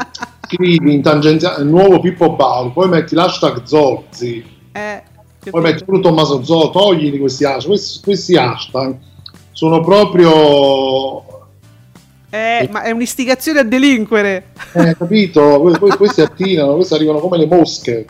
scrivi in tangenziale il nuovo Pippo Baudo, poi metti l'hashtag Zorzi,
Eh,
poi metti pure Tommaso Zoo, toglili questi hashtag. Questi, questi hashtag sono proprio
eh, ma è un'istigazione a delinquere.
Eh, capito? Que- que- questi attirano, questi arrivano come le mosche.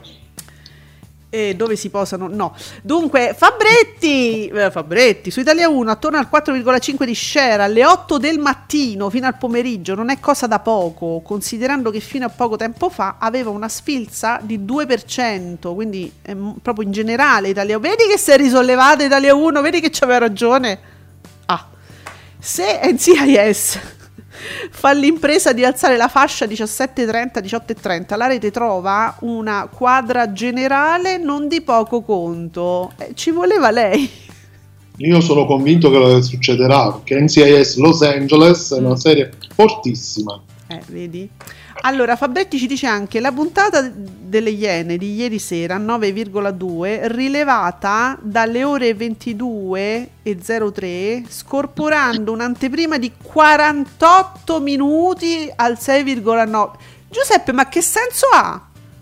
E dove si posano? No. Dunque, Fabretti, eh, Fabretti su Italia 1 attorno al 4,5 di share alle 8 del mattino fino al pomeriggio non è cosa da poco, considerando che fino a poco tempo fa aveva una sfilza di 2%, quindi eh, proprio in generale Italia Vedi che si è risollevata Italia 1, vedi che c'aveva ragione. Ah. Se NCIS fa l'impresa di alzare la fascia 17.30, 18.30, la rete trova una quadra generale non di poco conto. Eh, ci voleva lei.
Io sono convinto che succederà perché NCIS Los Angeles è una serie fortissima.
Eh, vedi? Allora, Fabretti ci dice anche la puntata delle Iene di ieri sera, 9,2, rilevata dalle ore 22.03, scorporando un'anteprima di 48 minuti al 6,9. Giuseppe, ma che senso ha?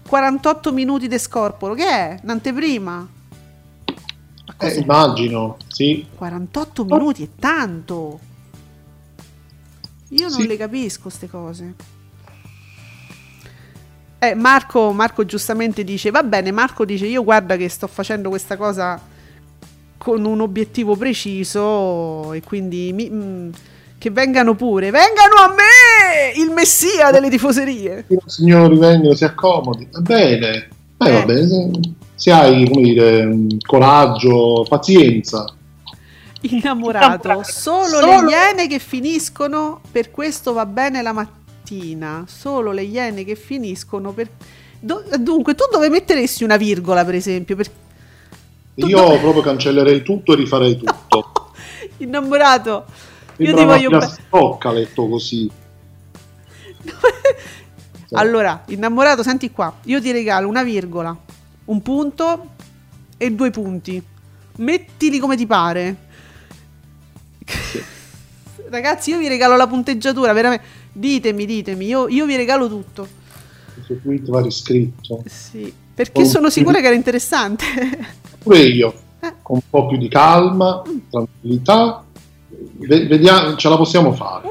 48 minuti di scorporo, che è? Un'anteprima? Ma
Eh, immagino, sì.
48 minuti è tanto. Io non
Sì.
le capisco queste cose. Eh, Marco, Marco giustamente dice, va bene, Marco dice, io guarda che sto facendo questa cosa con un obiettivo preciso e quindi mi- mm, che vengano pure, vengano a me, il messia delle tifoserie.
Signori, vengano, si accomodi. Va bene, eh,
Eh.
va bene. Se, se hai, come dire, mm, coraggio, pazienza.
Innamorato, solo,
Solo-
le iene che finiscono, per questo va bene la mattina, solo le iene che finiscono per... Do- dunque, tu dove metteresti una virgola, per esempio? Per...
Io
dove-
proprio cancellerei tutto e rifarei tutto. <laughs>
Innamorato, io
Sembra
ti voglio bene.
filastrocca letto così. <laughs>
Allora, innamorato, senti qua, io ti regalo una virgola, un punto e due punti. Mettili come ti pare. <laughs> Ragazzi, io vi regalo la punteggiatura, veramente. Ditemi, ditemi, io, io vi regalo tutto.
Questo tweet va riscritto.
Sì, perché
Oh,
sono sicura che era interessante. <laughs>
Pure io,
Eh.
con un po' più di calma, tranquillità, ve- vediamo, ce la possiamo fare.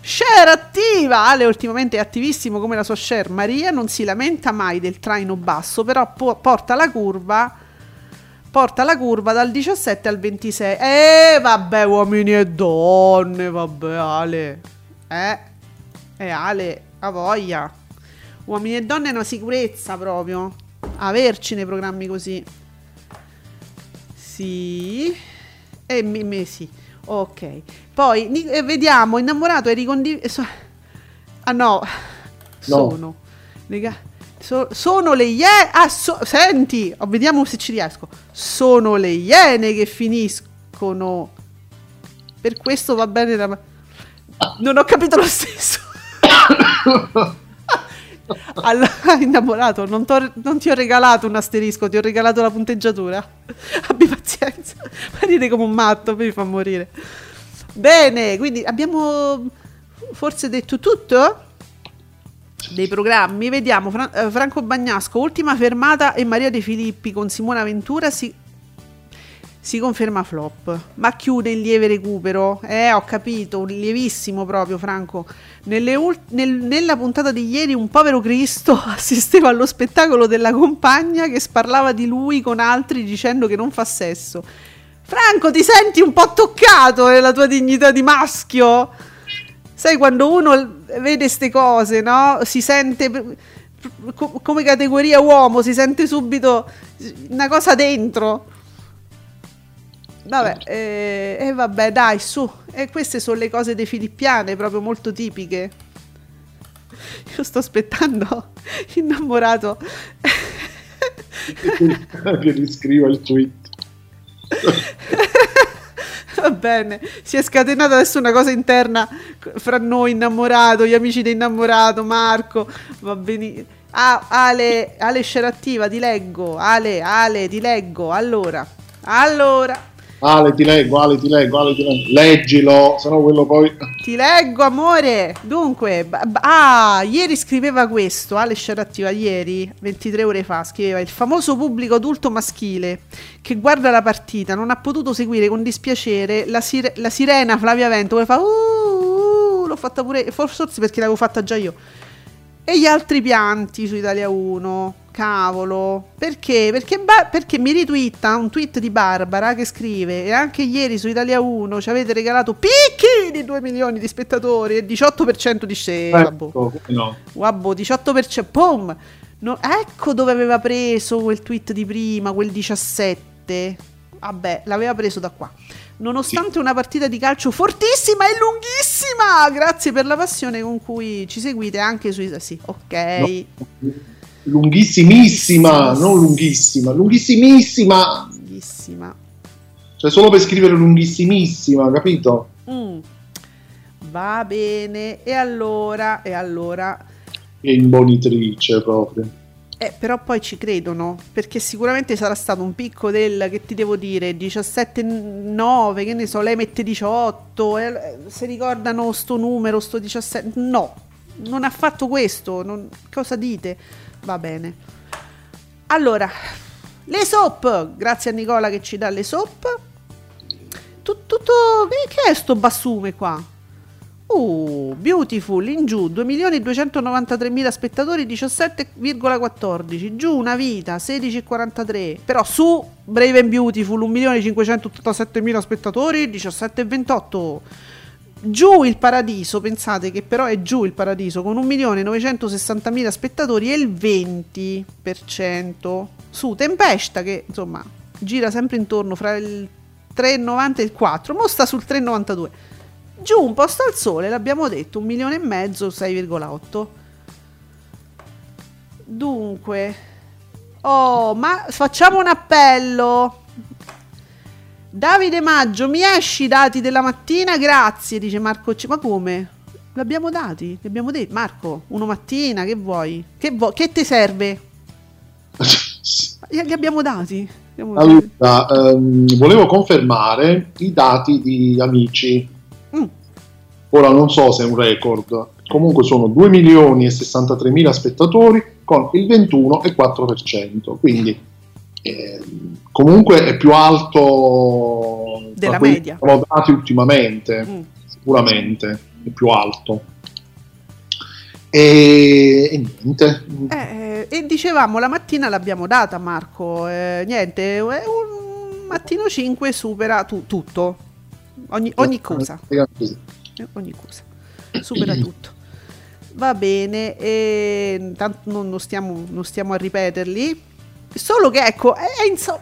Share attiva! Ale ultimamente è attivissimo come la sua share. Maria non si lamenta mai del traino basso, però po- porta la curva. Porta la curva dal 17 al 26. Eh, vabbè, uomini e donne, vabbè, Ale. Eh, eh, Ale, a voglia. Uomini e donne è una sicurezza proprio. Averci nei programmi così. Sì. E mi, mi- sì. Ok. Poi ni- eh, vediamo, innamorato e ricondiviso. Ah no. Sono. Lega- so- sono le iene. Ah, so- senti, oh, vediamo se ci riesco. Sono le iene che finiscono. Per questo va bene la... Non ho capito lo stesso. <coughs> Allora, innamorato, non, non ti ho regalato un asterisco, ti ho regalato la punteggiatura. <laughs> Abbi pazienza, ma ride come un matto, mi fa morire. Bene, quindi abbiamo forse detto tutto dei programmi. Vediamo Fra- eh, Franco Bagnasco, ultima fermata e Maria De Filippi con Simona Ventura si, si conferma flop, ma chiude in lieve recupero. Eh, ho capito, un lievissimo proprio Franco. Nelle ul- nel- nella puntata di ieri un povero Cristo <laughs> assisteva allo spettacolo della compagna che sparlava di lui con altri dicendo che non fa sesso. Franco, ti senti un po' toccato nella tua dignità di maschio? Sai quando uno vede queste cose, no? Si sente come categoria uomo, si sente subito una cosa dentro. Vabbè, e eh, vabbè, dai, su. E queste sono le cose dei filippiane, proprio molto tipiche. Io sto aspettando <laughs> innamorato.
che riscriva il tweet. <laughs>
Va bene, si è scatenata adesso una cosa interna fra noi, innamorato, gli amici di innamorato, Marco, va benissimo. Ah, Ale, Ale Scerattiva, ti leggo. Ale, Ale, ti leggo. Allora, allora,
Ale ti leggo, Ale ti leggo, Ale ti leggo. Leggilo, se no quello poi...
ti leggo, amore. Dunque, ah, ieri scriveva questo, Ale Scerattiva, ieri, 23 ore fa, scriveva il famoso pubblico adulto maschile che guarda la partita non ha potuto seguire con dispiacere la, sire- la sirena Flavia Vento che fa uh, uh, l'ho fatta pure, forse perché l'avevo fatta già io. E gli altri pianti su Italia 1. Cavolo, perché? Perché, ba- perché mi ritwitta un tweet di Barbara che scrive e anche ieri su Italia 1 ci avete regalato picchi di 2 milioni di spettatori e 18% di share.
Ecco, come no.
Wabbo, 18%. Pum! No, ecco dove aveva preso quel tweet di prima, quel 17. Vabbè, l'aveva preso da qua. Nonostante una partita di calcio fortissima e lunghissima, grazie per la passione con cui ci seguite anche sui... Sì, ok.
Lunghissimissima, non lunghissima, lunghissimissima.
Lunghissima.
Cioè solo per scrivere lunghissimissima, capito?
Mm. Va bene. E allora, e allora...
È imbonitrice proprio.
Eh, però poi ci credono, perché sicuramente sarà stato un picco del, che ti devo dire, 17,9, che ne so, lei mette 18, eh, se ricordano sto numero, sto 17, no, non ha fatto questo, non- cosa dite? Va bene. Allora, le soap, grazie a Nicola che ci dà le soap. Tu- Tutto, che, che è sto bassume qua? Uh, Beautiful in giù 2.293.000 spettatori 17,14 giù una vita 16,43 però su Brave and Beautiful 1.587.000 spettatori 17,28 giù il paradiso pensate che però è giù il paradiso con 1.960.000 spettatori e il 20% su Tempesta che insomma gira sempre intorno fra il 3,90 e il 4 mo sta sul 3,92 giù un posto al sole, l'abbiamo detto, un milione e mezzo, 6,8. Dunque, oh, ma facciamo un appello. Davide Maggio, mi esci i dati della mattina? Grazie, dice Marco. C- Ma come? L'abbiamo dati? Li abbiamo detto. Marco, uno mattina, che vuoi? Che, vuoi? che ti serve? <laughs> Li abbiamo dati. Li abbiamo dati.
Allora, ehm, volevo confermare i dati di amici. Ora non so se è un record, comunque sono 2 milioni e 63 mila spettatori con il 21,4%, quindi ehm, comunque è più alto
Della media.
sono dati ultimamente,
Mm.
sicuramente è più alto. E, e niente,
Eh, e dicevamo la mattina l'abbiamo data Marco, eh, niente, è un mattino 5 supera tu- tutto, ogni, ogni cosa, eh, ogni cosa, supera tutto. Va bene, e tanto non, non stiamo, non stiamo a ripeterli, solo che ecco, è, è inso-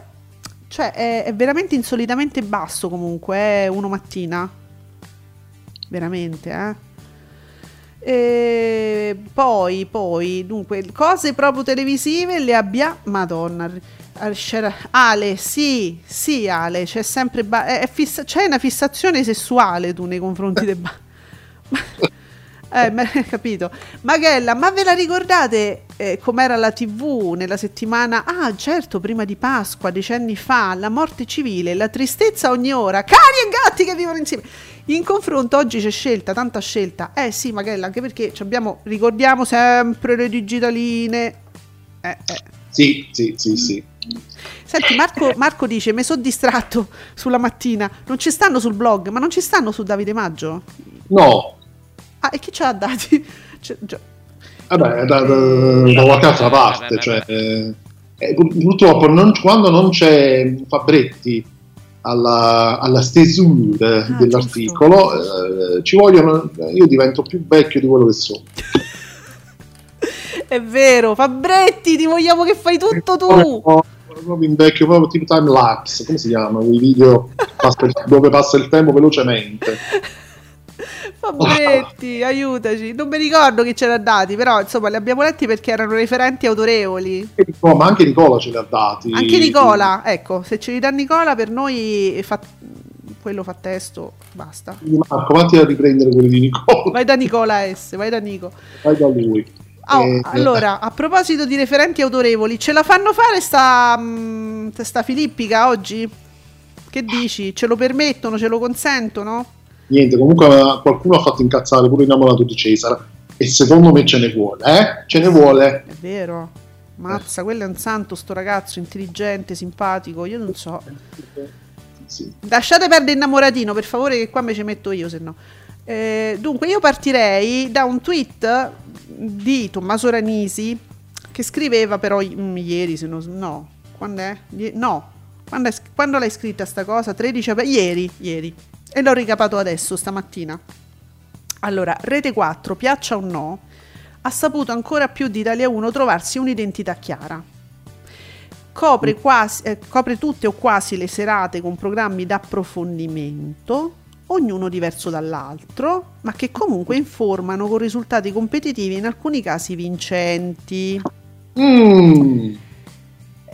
cioè, è, è veramente insolitamente basso comunque, è uno mattina, veramente, eh. E poi, poi, dunque, cose proprio televisive le abbiamo. Madonna. Ale, sì, sì, Ale, c'è sempre. ba- è- è fissa- c'è una fissazione sessuale tu nei confronti del. Ba- <laughs> eh, ma- <laughs> capito. Maghella, ma ve la ricordate eh, com'era la TV nella settimana? Ah, certo, prima di Pasqua, decenni fa, la morte civile, la tristezza ogni ora, cani e gatti che vivono insieme. In confronto oggi c'è scelta, tanta scelta. Eh sì, Maghella, anche perché ci abbiamo, ricordiamo sempre le digitaline. Eh, eh.
sì, sì, sì, sì.
Senti, Marco, Marco dice: Mi sono distratto sulla mattina. Non ci stanno sul blog, ma non ci stanno su Davide Maggio?
No,
Ah, e chi ce l'ha dati? Cioè, già-
Vabbè, da, da, da qualche altra parte, cioè, eh, pur- purtroppo non- quando non c'è Fabretti alla, alla stesura
Ah,
dell'articolo, eh, ci vogliono, io divento più vecchio di quello che sono. <laughs>
È vero, Fabretti, ti vogliamo che fai tutto tu.
Proprio- Proprio invecchio, proprio tipo time lapse, come si chiama? I video passa il- dove passa il tempo velocemente. <laughs> <laughs>
Fabretti, aiutaci. Non mi ricordo chi ce l'ha dati, però insomma li abbiamo letti perché erano referenti autorevoli.
Nicola- ma anche Nicola ce li ha dati.
Anche Nicola, ecco, se ce li dà Nicola per noi fa, quello fa testo, basta.
Marco, vatti a riprendere quelli di Nicola.
Vai da Nicola S, vai da Nico.
Vai da lui.
Oh,
Eh,
allora, a proposito di referenti autorevoli, ce la fanno fare sta, mm, sta Filippica oggi? Che dici? Ce lo permettono, ce lo consentono?
Niente, comunque eh, qualcuno ha fatto incazzare pure innamorato di Cesare. E secondo me ce ne vuole, eh? Ce ne vuole.
È vero. Mazza, quello è un santo, sto ragazzo, intelligente, simpatico, io non so.
Sì.
Lasciate perdere innamoratino, per favore, che qua me ci metto io, se no. Eh, dunque, io partirei da un tweet di Tommaso Ranisi che scriveva però i- mm, ieri, se non no, quando è? No, quando, è- quando l'hai scritta sta cosa? 13 aprile? Ieri, ieri. E l'ho ricapato adesso, stamattina. Allora, Rete 4, piaccia o no, ha saputo ancora più di Italia 1 trovarsi un'identità chiara. Copre, quasi, eh, copre tutte o quasi le serate con programmi d'approfondimento, ognuno diverso dall'altro, ma che comunque informano con risultati competitivi in alcuni casi vincenti.
Mm.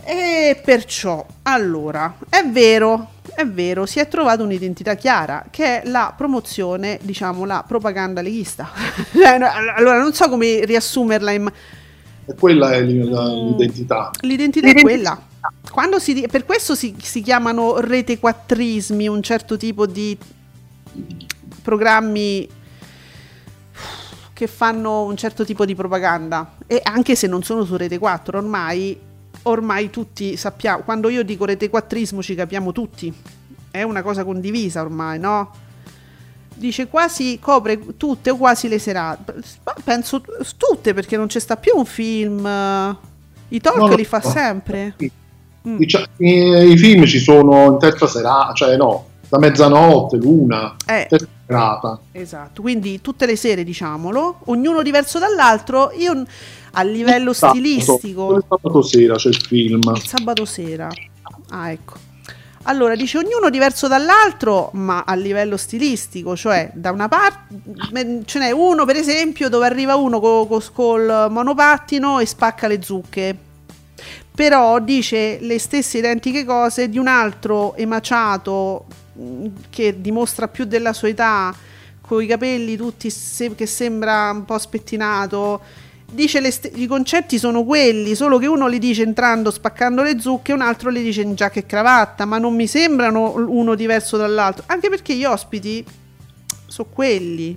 E perciò, allora, è vero, è vero, si è trovata un'identità chiara, che è la promozione, diciamo, la propaganda leghista. <laughs> Cioè, allora, non so come riassumerla in...
E quella è l'i-
Mm.
l'identità.
L'identità è quella. Quando si, per questo si, si chiamano rete quattrismi, un certo tipo di programmi che fanno un certo tipo di propaganda. E anche se non sono su rete 4, ormai, ormai tutti sappiamo, quando io dico rete quattrismo ci capiamo tutti. È una cosa condivisa ormai, no? Dice quasi copre tutte o quasi le serate. Ma Penso tutte perché non c'è sta più un film. I talk
No,
li fa
no.
sempre. Mm.
Dicia- i, I film ci sono in terza serata, cioè no, da mezzanotte, l'una,
Eh,
serata.
esatto. Quindi tutte le sere, diciamolo, ognuno diverso dall'altro. Io a livello
Sabato,
stilistico.
Il sabato sera c'è il film.
Il sabato sera. Ah, ecco. Allora, dice ognuno diverso dall'altro, ma a livello stilistico, cioè da una parte ce n'è uno, per esempio, dove arriva uno co- co- col monopattino e spacca le zucche. Però dice le stesse identiche cose di un altro emaciato mh, che dimostra più della sua età, con i capelli tutti se- che sembra un po' spettinato. Dice st- i concetti sono quelli, solo che uno li dice entrando spaccando le zucche un altro li dice in giacca e cravatta, ma non mi sembrano uno diverso dall'altro, anche perché gli ospiti sono quelli.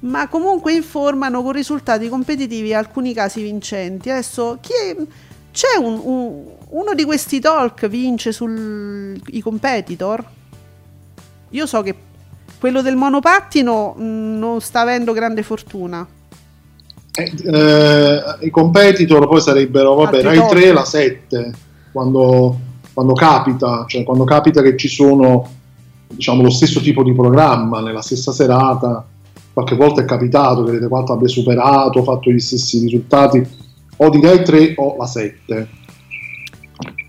Ma comunque informano con risultati competitivi alcuni casi vincenti. Adesso chi è- c'è un- un- uno di questi talk vince sui competitor? Io so che quello del monopattino mh, non sta avendo grande fortuna.
Eh, eh, I competitor poi sarebbero, vabbè, Rai
talk.
3 la 7, quando, quando capita, cioè quando capita che ci sono diciamo lo stesso tipo di programma nella stessa serata, qualche volta è capitato che Rete 4 abbia superato, fatto gli stessi risultati, o di Rai 3 o la 7.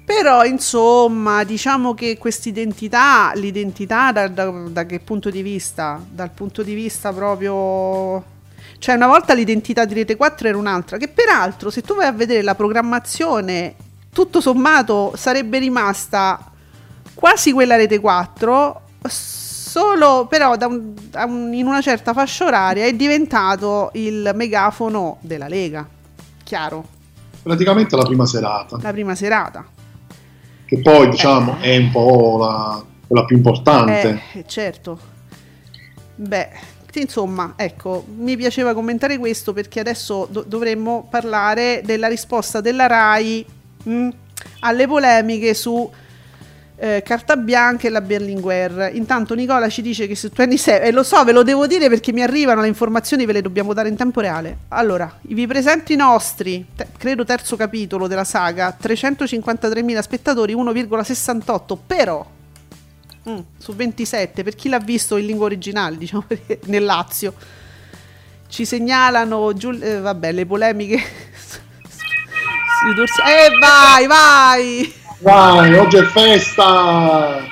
Però, insomma, diciamo che quest'identità, l'identità da, da- da che punto di vista? Dal punto di vista proprio... Cioè, una volta l'identità di Rete 4 era un'altra, che peraltro, se tu vai a vedere la programmazione, tutto sommato sarebbe rimasta quasi quella Rete 4, solo però un- un- in una certa fascia oraria è diventato il megafono della Lega. Chiaro,
Praticamente la prima serata,
la prima serata.
che poi diciamo è un po' la, quella più importante.
Eh, certo. Beh, insomma, ecco, mi piaceva commentare questo perché adesso do- dovremmo parlare della risposta della RAI mh, alle polemiche su eh, carta bianca e la Berlinguer. Intanto Nicola ci dice che su 27 e lo so, ve lo devo dire perché mi arrivano le informazioni, ve le dobbiamo dare in tempo reale. Allora, vi presento i nostri, te- credo terzo capitolo della saga, 353.000 spettatori, 1,68, però mm, su 27, per chi l'ha visto in lingua originale, <laughs> diciamo nel Lazio. Ci segnalano giù, eh, vabbè, le polemiche. <laughs> dorsi- Eh, vai, vai!
Vai, oggi è festa!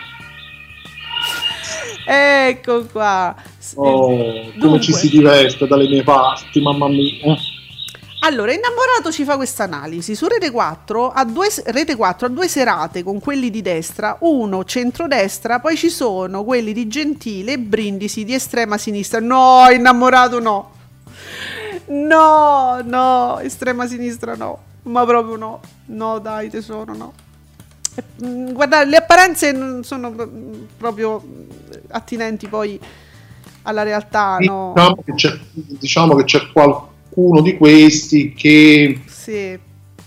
Ecco qua.
Oh,
Dunque.
come ci si diverte dalle mie parti, mamma mia.
Allora, Innamorato ci fa questa analisi. Su Rete 4, ha due, Rete 4 ha due serate con quelli di destra, uno centrodestra, poi ci sono quelli di Gentile e Brindisi di estrema sinistra. No, Innamorato no. No, no, estrema sinistra no. Ma proprio no. No, dai, tesoro, no. Mm, Guardate, le apparenze non sono proprio attinenti poi alla realtà, no.
Diciamo, che c'è, diciamo che c'è qualcuno di questi che
Sì.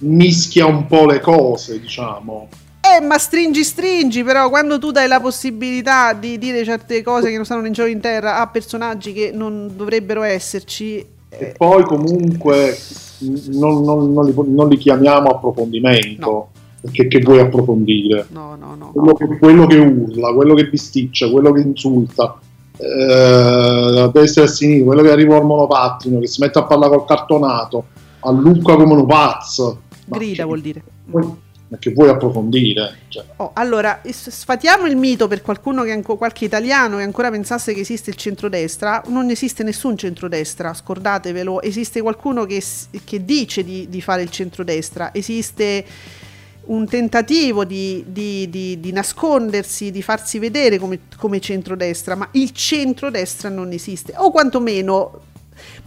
mischia un po' le cose, diciamo.
Eh, ma stringi, stringi, però quando tu dai la possibilità di dire certe cose che non stanno in cielo in terra a personaggi che non dovrebbero esserci,
E
eh,
poi comunque non, non- non li, non li chiamiamo approfondimento,
No.
perché che vuoi approfondire?
no, no, no.
Quello che, quello che urla, quello che bisticcia, quello che insulta, eh, a destra e a sinistra, quello che arriva al monopattino, che si mette a parlare col cartonato, a Lucca come un pazzo.
Grida vuol dire.
Ma che vuoi approfondire? Cioè,
Oh, allora, sfatiamo il mito per qualcuno che anco- qualche italiano che ancora pensasse che esiste il centrodestra. Non esiste nessun centrodestra, scordatevelo. Esiste qualcuno che, che dice di, di fare il centrodestra. Esiste un tentativo di, di- di- di nascondersi, di farsi vedere come, come centrodestra, ma il centrodestra non esiste. O quantomeno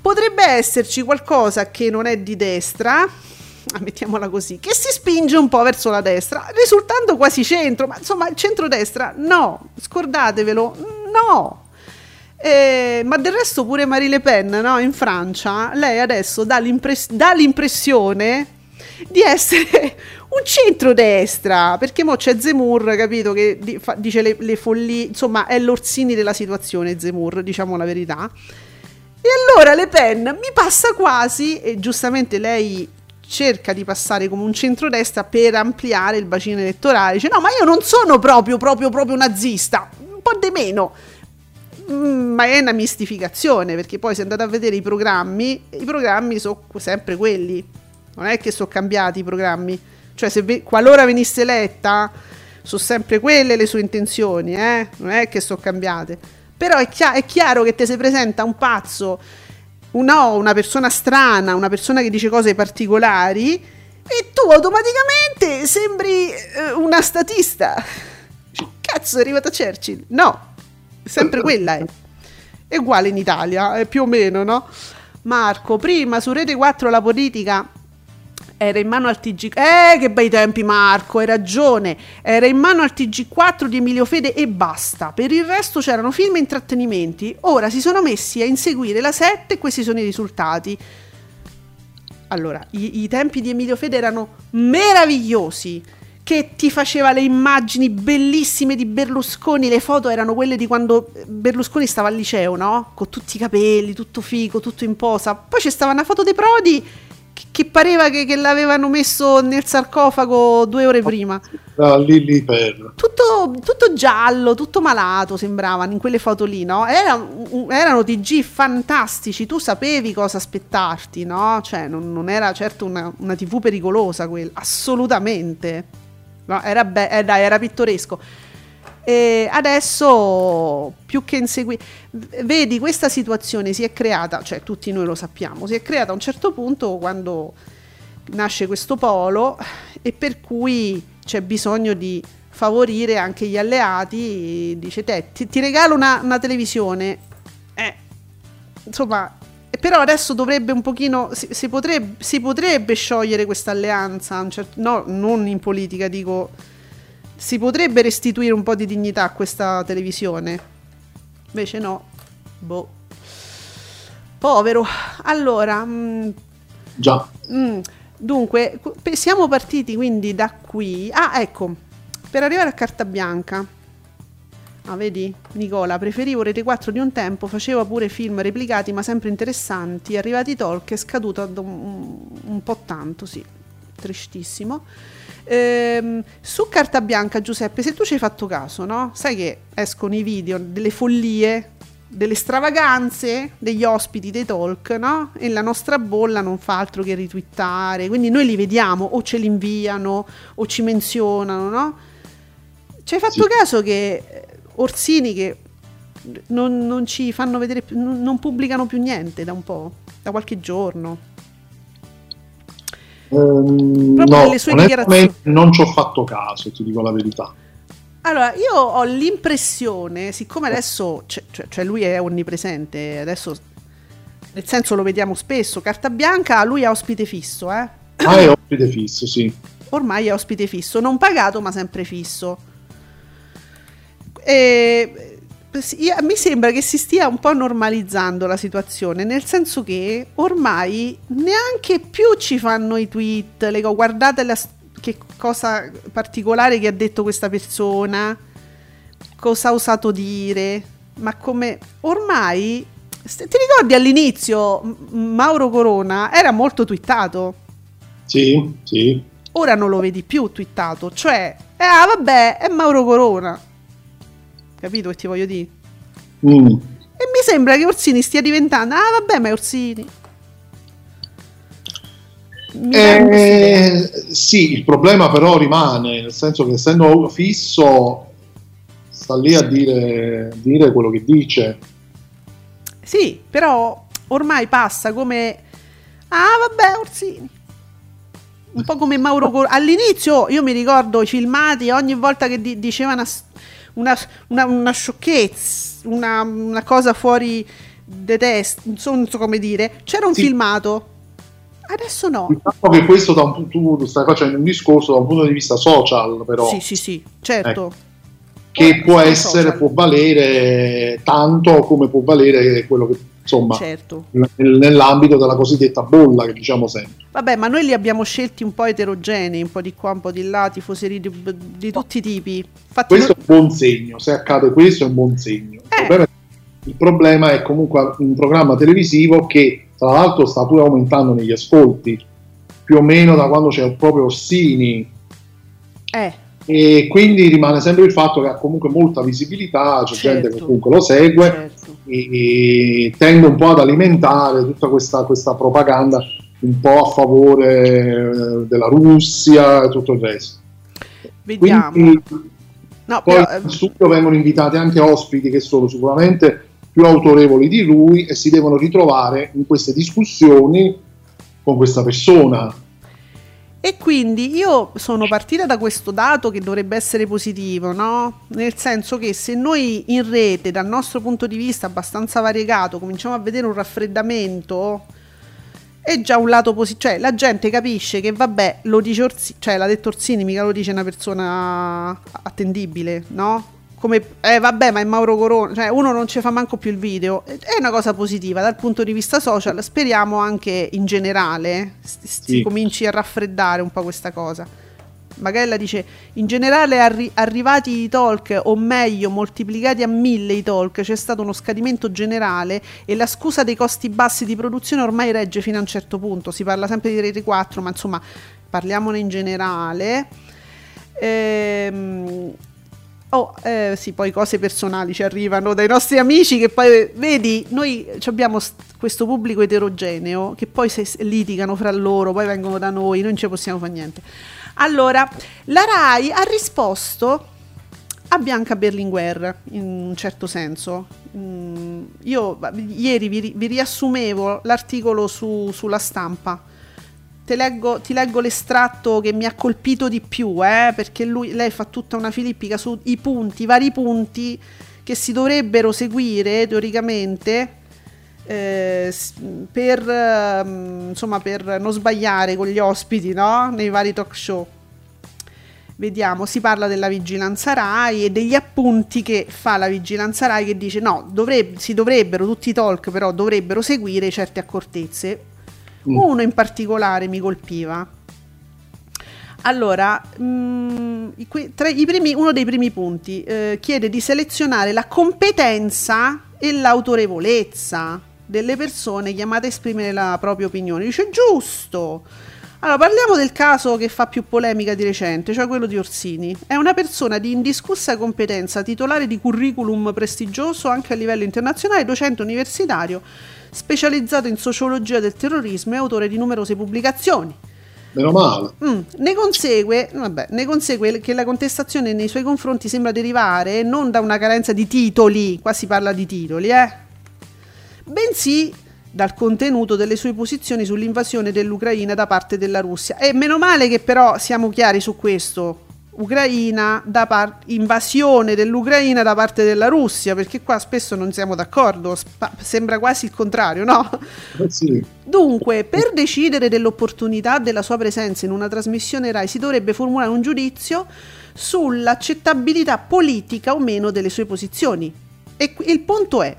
potrebbe esserci qualcosa che non è di destra, <laughs> mettiamola così, che si spinge un po' verso la destra, risultando quasi centro, ma insomma il centrodestra no, scordatevelo, no. Eh, ma del resto pure Marie Le Pen no, in Francia, lei adesso dà, l'impress- dà l'impressione di essere <laughs> un centrodestra, perché mo c'è Zemmour, capito, che di- fa- dice le, le follie, insomma è l'Orsini della situazione Zemmour, diciamo la verità. E allora Le Pen mi passa quasi, e giustamente lei cerca di passare come un centrodestra per ampliare il bacino elettorale. Dice: No, ma io non sono proprio, proprio, proprio nazista, un po' di meno. Mm, ma è una mistificazione perché poi se andate a vedere i programmi, i programmi sono sempre quelli, non è che sono cambiati i programmi. Cioè, se ve- qualora venisse eletta, sono sempre quelle le sue intenzioni, eh? non è che sono cambiate. Però è, chia- è chiaro che te si presenta un pazzo, un- no, una persona strana, una persona che dice cose particolari e tu automaticamente sembri eh, una statista. Cazzo, è arrivata Churchill? No, sempre <laughs> quella è. È uguale in Italia, è più o meno, no? Marco, prima su Rete 4 la politica era in mano al TG. Eh, che bei tempi, Marco, hai ragione. Era in mano al TG4 di Emilio Fede e basta. Per il resto c'erano film e intrattenimenti. Ora si sono messi a inseguire la 7 e questi sono i risultati. Allora, i, i tempi di Emilio Fede erano meravigliosi. Che ti faceva le immagini bellissime di Berlusconi. Le foto erano quelle di quando Berlusconi stava al liceo, no? Con tutti i capelli, tutto figo, tutto in posa. Poi c'è stava una foto di Prodi che, pareva che, che l'avevano messo nel sarcofago due ore prima.
ah, lì, lì per...
Tutto, tutto giallo, tutto malato sembravano in quelle foto lì, no? Era erano TG fantastici, tu sapevi cosa aspettarti, no? Cioè, non, non era certo una, una TV pericolosa quella, assolutamente. No, era, be- eh, dai, era pittoresco. E adesso più che inseguire, vedi, questa situazione si è creata, cioè tutti noi lo sappiamo, si è creata a un certo punto quando nasce questo polo e per cui c'è bisogno di favorire anche gli alleati. Dice te, ti, ti regalo una, una televisione, eh, insomma, però adesso dovrebbe un pochino, si, si potrebbe, si potrebbe sciogliere questa alleanza, certo- no, non in politica, dico, si potrebbe restituire un po' di dignità a questa televisione. Invece no, boh. Povero. Allora, mm,
Già,
Mm, dunque, siamo partiti quindi da qui. Ah, ecco. Per arrivare a carta bianca, ah vedi Nicola, preferivo Rete 4 di un tempo, faceva pure film replicati ma sempre interessanti, arrivati talk è scaduto ad un, un po' tanto, sì, tristissimo. Ehm, su carta bianca Giuseppe, se tu ci hai fatto caso, no? Sai che escono i video delle follie, delle stravaganze degli ospiti dei talk, no? E la nostra bolla non fa altro che ritwittare, quindi noi li vediamo o ce li inviano o ci menzionano, no? Ci hai fatto
Sì.
caso che eh, Orsini che non, non ci fanno vedere non pubblicano più niente da un po', da qualche giorno.
Ehm,
Proprio
no,
nelle sue
onestamente non ci ho fatto caso, ti dico la verità.
Allora, io ho l'impressione, siccome adesso, cioè, cioè- lui è onnipresente, adesso nel senso lo vediamo spesso, carta bianca, lui è ospite fisso, eh?
Ah, è ospite fisso, sì.
Ormai è ospite fisso, non pagato ma sempre fisso. E, io- mi sembra che si stia un po' normalizzando la situazione, nel senso che ormai neanche più ci fanno i tweet, le guardate la che cosa particolare che ha detto questa persona, cosa ha osato dire, ma come ormai ti ricordi all'inizio Mauro Corona era molto twittato
Sì, sì.
ora non lo vedi più twittato, cioè, eh, ah vabbè, è Mauro Corona. Capito che ti voglio dire?
Mm.
E mi sembra che Orsini stia diventando, ah vabbè, ma è Orsini.
Eh, sì, il problema però rimane, nel senso che essendo fisso sta lì a dire, dire quello che dice.
Sì, però ormai passa come, ah vabbè, Orsini. Un po' come Mauro Corona. All'inizio io mi ricordo i filmati, ogni volta che di- diceva una, una, una, una sciocchezza, una, una cosa fuori de test, non so, non so come dire, c'era un
Sì.
filmato. Adesso no.
Diciamo che questo da un punto, tu stai facendo un discorso da un punto di vista social, però,
Sì, sì, sì, certo.
Che
Ora,
può essere,
social.
può valere tanto come può valere quello che, insomma,
Certo.
nel- nell'ambito della cosiddetta bolla che diciamo sempre.
Vabbè, ma noi li abbiamo scelti un po' eterogenei, un po' di qua, un po' di là, tifoserie di, di tutti i tipi. Infatti
Questo è
noi-
un buon segno, se accade questo è un buon segno. Il,
Eh.
problema, il problema è comunque un programma televisivo che tra l'altro sta pure aumentando negli ascolti, più o meno da quando c'è proprio Orsini,
eh,
e quindi rimane sempre il fatto che ha comunque molta visibilità, c'è
Certo.
gente che comunque lo segue
certo.
e, e tende un po' ad alimentare tutta questa, questa propaganda un po' a favore eh, della Russia e tutto il resto.
Vediamo.
Quindi
No,
poi
però, eh,
studio vengono invitati anche ospiti che sono sicuramente più autorevoli di lui e si devono ritrovare in queste discussioni con questa persona.
E quindi io sono partita da questo dato che dovrebbe essere positivo, no? Nel senso che se noi in rete, dal nostro punto di vista abbastanza variegato, cominciamo a vedere un raffreddamento, è già un lato positivo. Cioè, la gente capisce che, vabbè, lo dice Orsini, cioè l'ha detto Orsini, mica lo dice una persona attendibile, no? Come, eh vabbè, ma è Mauro Corona, cioè uno non ci fa manco più il video. È una cosa positiva dal punto di vista social. Speriamo anche in generale si
Sì.
cominci a raffreddare un po' questa cosa. Magella dice: In generale, arri- arrivati i talk, o meglio, moltiplicati a mille i talk, c'è stato uno scadimento generale e la scusa dei costi bassi di produzione ormai regge fino a un certo punto. Si parla sempre di Rete 4, ma insomma, parliamone in generale. Ehm, Oh, eh, sì, poi cose personali ci arrivano dai nostri amici che poi, vedi, noi abbiamo st- questo pubblico eterogeneo che poi se, litigano fra loro, poi vengono da noi, non ci possiamo fare niente. Allora, la RAI ha risposto a Bianca Berlinguer, in un certo senso. Mm, io ieri vi, vi riassumevo l'articolo su- sulla stampa. Te leggo, ti leggo l'estratto che mi ha colpito di più, eh, perché lui, lei fa tutta una filippica sui punti, i vari punti che si dovrebbero seguire teoricamente eh, per, ehm, insomma, per non sbagliare con gli ospiti no? nei vari talk show. Vediamo, si parla della vigilanza RAI e degli appunti che fa la vigilanza RAI che dice no, dovrebbe- si dovrebbero, tutti i talk però dovrebbero seguire certe accortezze.
Mm.
Uno in particolare mi colpiva. Allora, mm, i que- tra i primi- uno dei primi punti eh, chiede di selezionare la competenza e l'autorevolezza delle persone chiamate a esprimere la propria opinione. Dice giusto. Allora, parliamo del caso che fa più polemica di recente, cioè quello di Orsini. È una persona di indiscussa competenza, titolare di curriculum prestigioso anche a livello internazionale, docente universitario, specializzato in sociologia del terrorismo e autore di numerose pubblicazioni.
Meno male.
Mm, Ne, consegue, vabbè, ne consegue che la contestazione nei suoi confronti sembra derivare non da una carenza di titoli, qua si parla di titoli, eh, bensì dal contenuto delle sue posizioni sull'invasione dell'Ucraina da parte della Russia. E meno male che però siamo chiari su questo. Ucraina da par- invasione dell'Ucraina da parte della Russia, perché qua spesso non siamo d'accordo, spa- sembra quasi il contrario, no?
Eh sì.
Dunque, per decidere dell'opportunità della sua presenza in una trasmissione RAI si dovrebbe formulare un giudizio sull'accettabilità politica o meno delle sue posizioni. E qui- il punto è,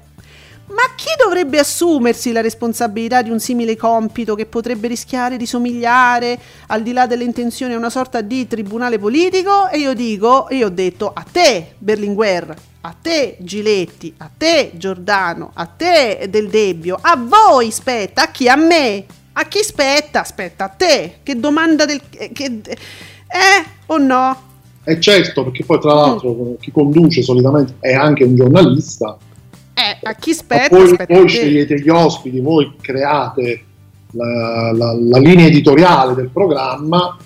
ma chi dovrebbe assumersi la responsabilità di un simile compito che potrebbe rischiare di somigliare, al di là delle intenzioni, a una sorta di tribunale politico? E io dico, io ho detto a te, Berlinguer, a te, Giletti, a te, Giordano, a te, Del Debbio, a voi spetta, a chi? A me? A chi spetta? Aspetta, a te. Che domanda del... eh, Che, eh o no?
E certo, perché poi tra l'altro chi conduce solitamente è anche un giornalista.
Eh, a chi spetta?
voi,
aspetta, a
voi
te.
scegliete gli ospiti, voi create la, la- la linea editoriale del programma,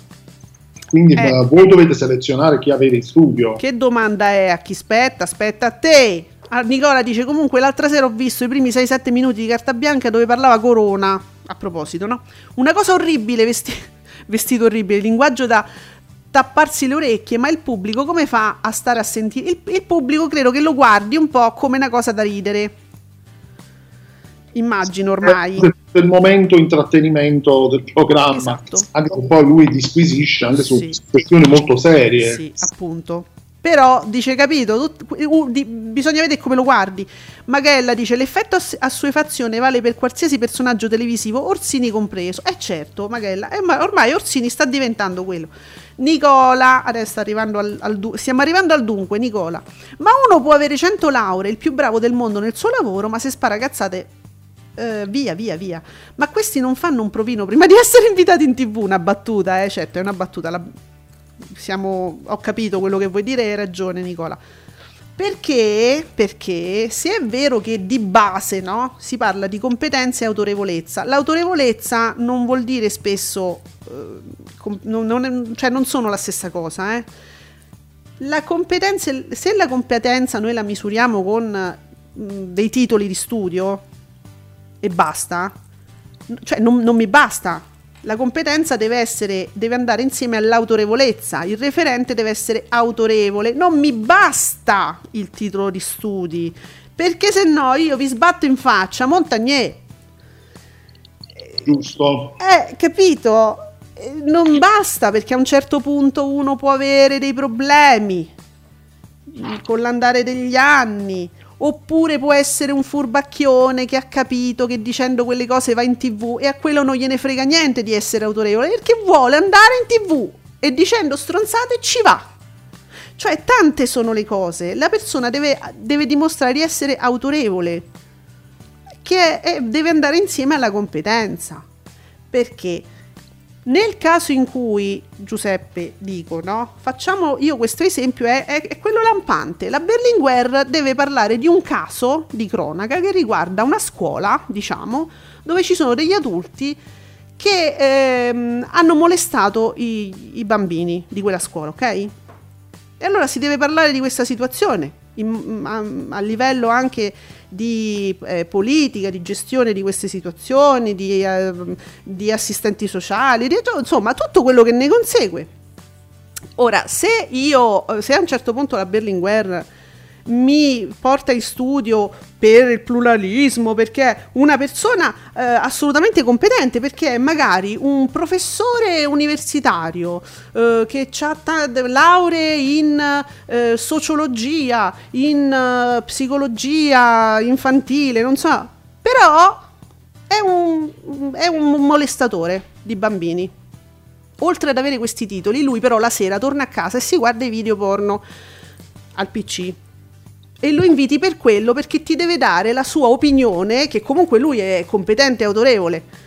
quindi
Eh.
eh, voi dovete selezionare chi avete in studio.
Che domanda è a chi spetta? Aspetta a te. Ah, Nicola dice comunque l'altra sera ho visto i primi 6-7 minuti di carta bianca dove parlava Corona. A proposito, no? Una cosa orribile, vesti- <laughs> vestito orribile, linguaggio da tapparsi le orecchie, ma il pubblico come fa a stare a sentire? Il, il pubblico credo che lo guardi un po' come una cosa da ridere. Immagino ormai.
Per, per il momento intrattenimento del programma,
Esatto.
anche se poi lui disquisisce anche su
Sì.
questioni molto serie.
Sì, appunto. Però dice, capito, tut- uh, di- bisogna vedere come lo guardi. Magella dice: l'effetto ass- assuefazione vale per qualsiasi personaggio televisivo, Orsini compreso. Eh certo, Magella, eh, ma ormai Orsini sta diventando quello. Nicola, adesso arrivando al, al du- stiamo arrivando al dunque, Nicola. Ma uno può avere 100 lauree, il più bravo del mondo nel suo lavoro, ma se spara cazzate eh, via, via, via. Ma questi non fanno un provino prima di <laughs> essere invitati in tv. Una battuta, eh, certo, è una battuta. La- siamo- ho capito quello che vuoi dire, hai ragione, Nicola. Perché? Perché se è vero che di base no, si parla di competenza e autorevolezza, l'autorevolezza non vuol dire spesso, eh, com- non, non è- cioè non sono la stessa cosa. eh. La competenza, se la competenza noi la misuriamo con mh, dei titoli di studio e basta, cioè non, non mi basta. La competenza deve essere, deve andare insieme all'autorevolezza. Il referente deve essere autorevole. Non mi basta il titolo di studi, perché se no io vi sbatto in faccia, Montagnier.
Giusto?
Eh, capito? Eh, Non basta perché a un certo punto uno può avere dei problemi con l'andare degli anni. Oppure può essere un furbacchione che ha capito che dicendo quelle cose va in tv e a quello non gliene frega niente di essere autorevole perché vuole andare in tv e dicendo stronzate ci va. Cioè, tante sono le cose. La persona deve, deve dimostrare di essere autorevole, che è- deve andare insieme alla competenza. Perché nel caso in cui, Giuseppe, dico, no? Facciamo, io questo esempio è, è- è quello lampante. La Berlinguer deve parlare di un caso di cronaca che riguarda una scuola, diciamo, dove ci sono degli adulti che ehm, hanno molestato i, i bambini di quella scuola, ok? E allora si deve parlare di questa situazione in- a, a livello anche di eh, politica, di gestione di queste situazioni, di, eh, di assistenti sociali, di insomma tutto quello che ne consegue. Ora, se io, se a un certo punto la Berlinguer mi porta in studio per il pluralismo, perché è una persona eh, assolutamente competente, perché è magari un professore universitario eh, che ha lauree in eh, sociologia, in eh, psicologia infantile, non so, però è un, è un molestatore di bambini. oltre ad avere questi titoli, lui però la sera torna a casa e si guarda i video porno al PC. E lo inviti per quello perché ti deve dare la sua opinione, che comunque lui è competente e autorevole.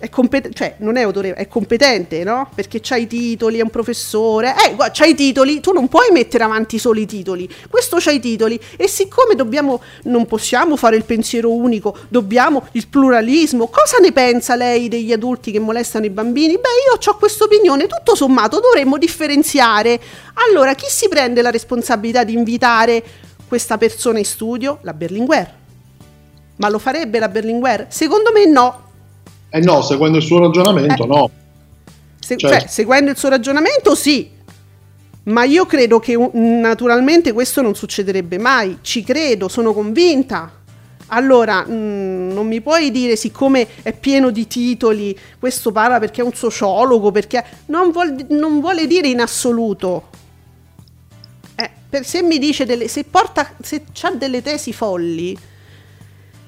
È compet- cioè, non è autorevole, è competente, no? Perché c'ha i titoli, è un professore. Eh, c'ha i titoli, tu non puoi mettere avanti solo i titoli. Questo c'ha i titoli. E siccome dobbiamo, non possiamo fare il pensiero unico, dobbiamo il pluralismo. Cosa ne pensa lei degli adulti che molestano i bambini? Beh, io ho questa opinione. Tutto sommato dovremmo differenziare. Allora, chi si prende la responsabilità di invitare questa persona in studio? La Berlinguer. Ma lo farebbe la Berlinguer? Secondo me no.
Eh no, seguendo il suo ragionamento,
Eh.
no.
Se-
Certo.
cioè, seguendo il suo ragionamento, sì. Ma io credo che naturalmente questo non succederebbe mai. Ci credo, sono convinta. Allora, mm, non mi puoi dire, siccome è pieno di titoli, questo parla perché è un sociologo, perché non, vuol- non vuole dire in assoluto. Eh, per- se mi dice delle, se porta, se c'ha delle tesi folli,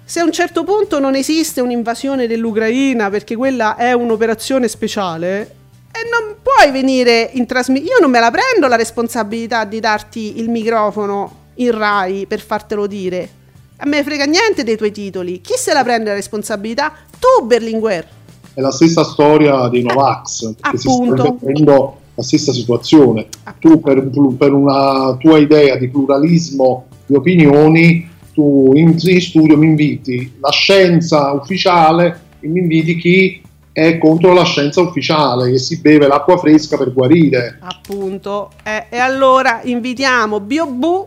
se a un certo punto non esiste un'invasione dell'Ucraina perché quella è un'operazione speciale, e non puoi venire in trasmissione. Io non me la prendo la responsabilità di darti il microfono in Rai per fartelo dire. A me frega niente dei tuoi titoli. Chi se la prende la responsabilità? Tu, Berlinguer.
È la stessa storia dei Novax, perché si sta
Appunto.
La stessa situazione. Tu per, per una tua idea di pluralismo di opinioni, tu in, in studio mi inviti la scienza ufficiale e mi inviti chi è contro la scienza ufficiale, che si beve l'acqua fresca per guarire.
Appunto. Eh, e allora invitiamo Biobu.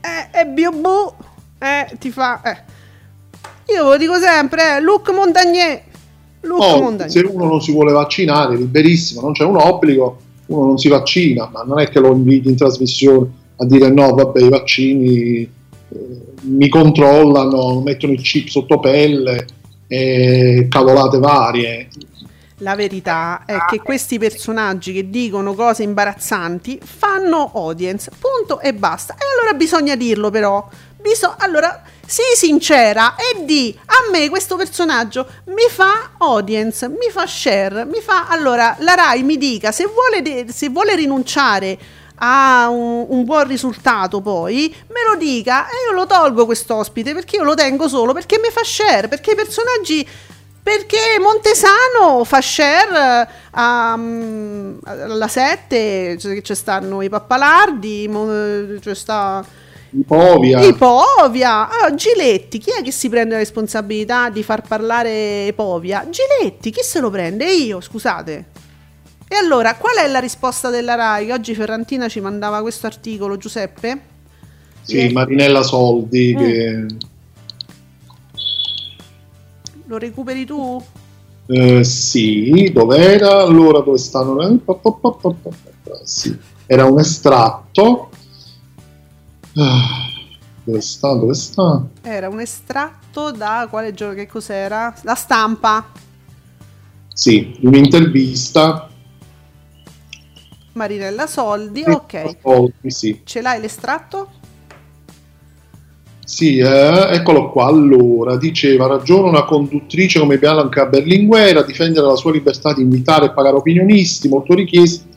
Eh, e Biobu. Eh, ti fa. Eh. Io lo dico sempre, eh, Luc Montagnier.
Oh, se uno non si vuole vaccinare, liberissimo, non c'è un obbligo, uno non si vaccina, ma non è che lo inviti in trasmissione a dire no, vabbè, i vaccini eh, mi controllano, mettono il chip sotto pelle e cavolate varie.
La verità è che questi personaggi che dicono cose imbarazzanti fanno audience, punto e basta. E allora bisogna dirlo però. Biso- allora, sii sincera e di a me questo personaggio mi fa audience, mi fa share, mi fa... Allora, la Rai mi dica se vuole, de- se vuole rinunciare a un, un buon risultato poi, me lo dica e io lo tolgo quest'ospite perché io lo tengo solo perché mi fa share, perché i personaggi... Perché Montesano fa share mm, alla 7, cioè, ci stanno i pappalardi, c'è sta
Ipovia,
i Povia, ah, Giletti, chi è che si prende la responsabilità di far parlare Povia? Giletti, chi se lo prende? Io, scusate. E allora, qual è la risposta della RAI? Che oggi Ferrantina ci mandava questo articolo, Giuseppe?
sì,
Eh,
Marinella Soldi,
Mm.
che
Lo recuperi tu?
Eh, sì, dov'era? Allora dove stanno? Eh, Sì, era un estratto. Ah, Dove sta? Dove sta?
Era un estratto da quale giorno? Che cos'era? La stampa.
Sì, un'intervista.
Marinella Soldi, ok.
Soldi, sì,
Ce l'hai l'estratto?
Sì, eh, eccolo qua. Allora, diceva, ragiona una conduttrice come Bianca Berlinguer a difendere la sua libertà di invitare e pagare opinionisti molto richiesti.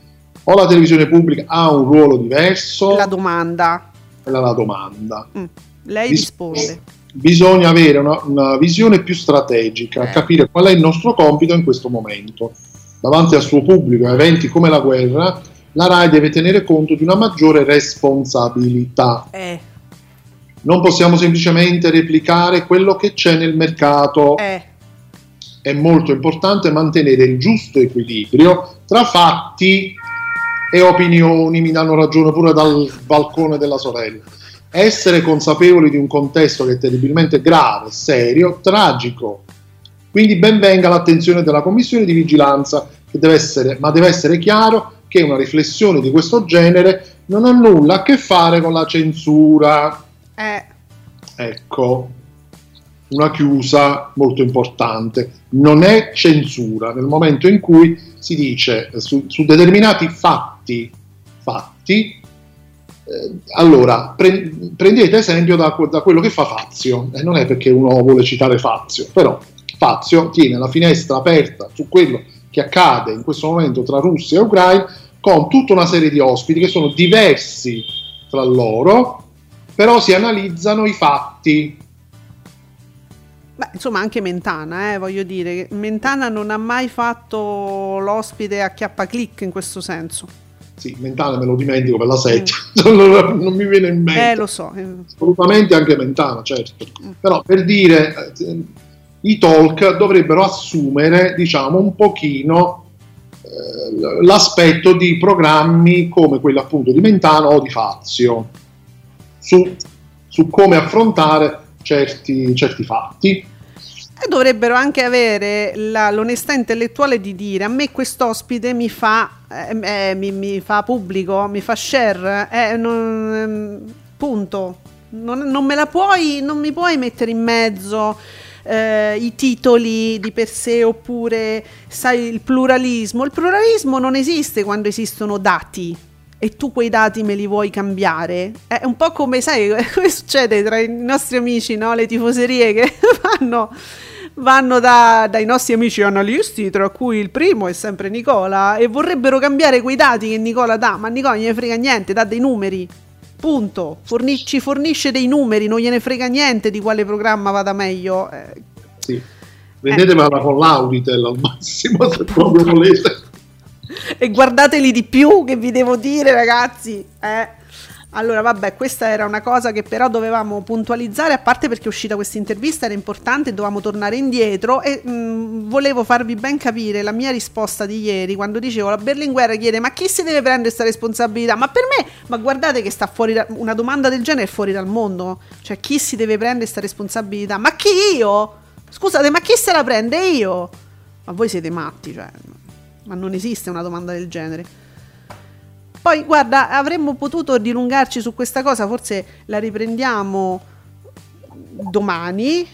O la televisione pubblica ha un ruolo diverso?
La domanda.
Quella è la domanda.
Mm, Lei
Ris-
risponde.
Bisogna avere una, una visione più strategica,
Eh.
capire qual è il nostro compito in questo momento. Davanti al suo pubblico a eventi come la guerra, la RAI deve tenere conto di una maggiore responsabilità.
Eh,
Non possiamo semplicemente replicare quello che c'è nel mercato.
eh.
È molto importante mantenere il giusto equilibrio tra fatti e opinioni. Mi danno ragione pure dal balcone della sorella. Essere consapevoli di un contesto che è terribilmente grave, serio, tragico. Quindi ben venga l'attenzione della commissione di vigilanza, che deve essere, ma deve essere chiaro che una riflessione di questo genere non ha nulla a che fare con la censura.
Eh,
Ecco, una chiusa molto importante. Non è censura nel momento in cui si dice su, su determinati fatti, fatti eh, allora pre- prendete esempio da, da quello che fa Fazio, e non è perché uno vuole citare Fazio, però Fazio tiene la finestra aperta su quello che accade in questo momento tra Russia e Ucraina con tutta una serie di ospiti che sono diversi tra loro, però si analizzano i fatti.
Beh, insomma, anche Mentana, eh, voglio dire, Mentana non ha mai fatto l'ospite a chiappa click in questo senso.
Sì, Mentana me lo dimentico per la setta, <laughs> non, non mi viene in mente.
Eh, lo so. eh.
Assolutamente anche Mentana, certo. Però per dire, eh, i talk dovrebbero assumere, diciamo, un pochino eh, l'aspetto di programmi come quelli appunto di Mentana o di Fazio, su, su come affrontare certi, certi fatti.
E dovrebbero anche avere la- l'onestà intellettuale di dire a me quest'ospite mi fa, eh, eh, mi, mi fa pubblico, mi fa share, eh, non- ehm, punto. Non, non me la puoi, non mi puoi mettere in mezzo eh, i titoli di per sé oppure sai il pluralismo. Il pluralismo non esiste quando esistono dati e tu quei dati me li vuoi cambiare. È un po' come, sai, come <laughs> succede tra i nostri amici, no? Le tifoserie che <laughs> vanno, vanno da- dai nostri amici analisti, tra cui il primo è sempre Nicola, e vorrebbero cambiare quei dati che Nicola dà, ma Nicola non gliene frega niente, dà dei numeri. Punto. Forni- ci fornisce dei numeri, non gliene frega niente di quale programma vada meglio. Eh,
Sì. Vendetevela con l'Auritel al massimo se proprio volete.
e guardateli di più che vi devo dire ragazzi eh. Allora vabbè questa era una cosa che però dovevamo puntualizzare a parte perché è uscita questa intervista era importante dovevamo tornare indietro e mh, volevo farvi ben capire la mia risposta di ieri quando dicevo la Berlinguer chiede ma chi si deve prendere questa responsabilità? Ma per me ma guardate che sta fuori da- una domanda del genere è fuori dal mondo. Cioè chi si deve prendere questa responsabilità? Ma chi io? Scusate ma chi se la prende io? Ma voi siete matti cioè ma non esiste una domanda del genere. Poi, guarda, avremmo potuto dilungarci su questa cosa, forse la riprendiamo domani.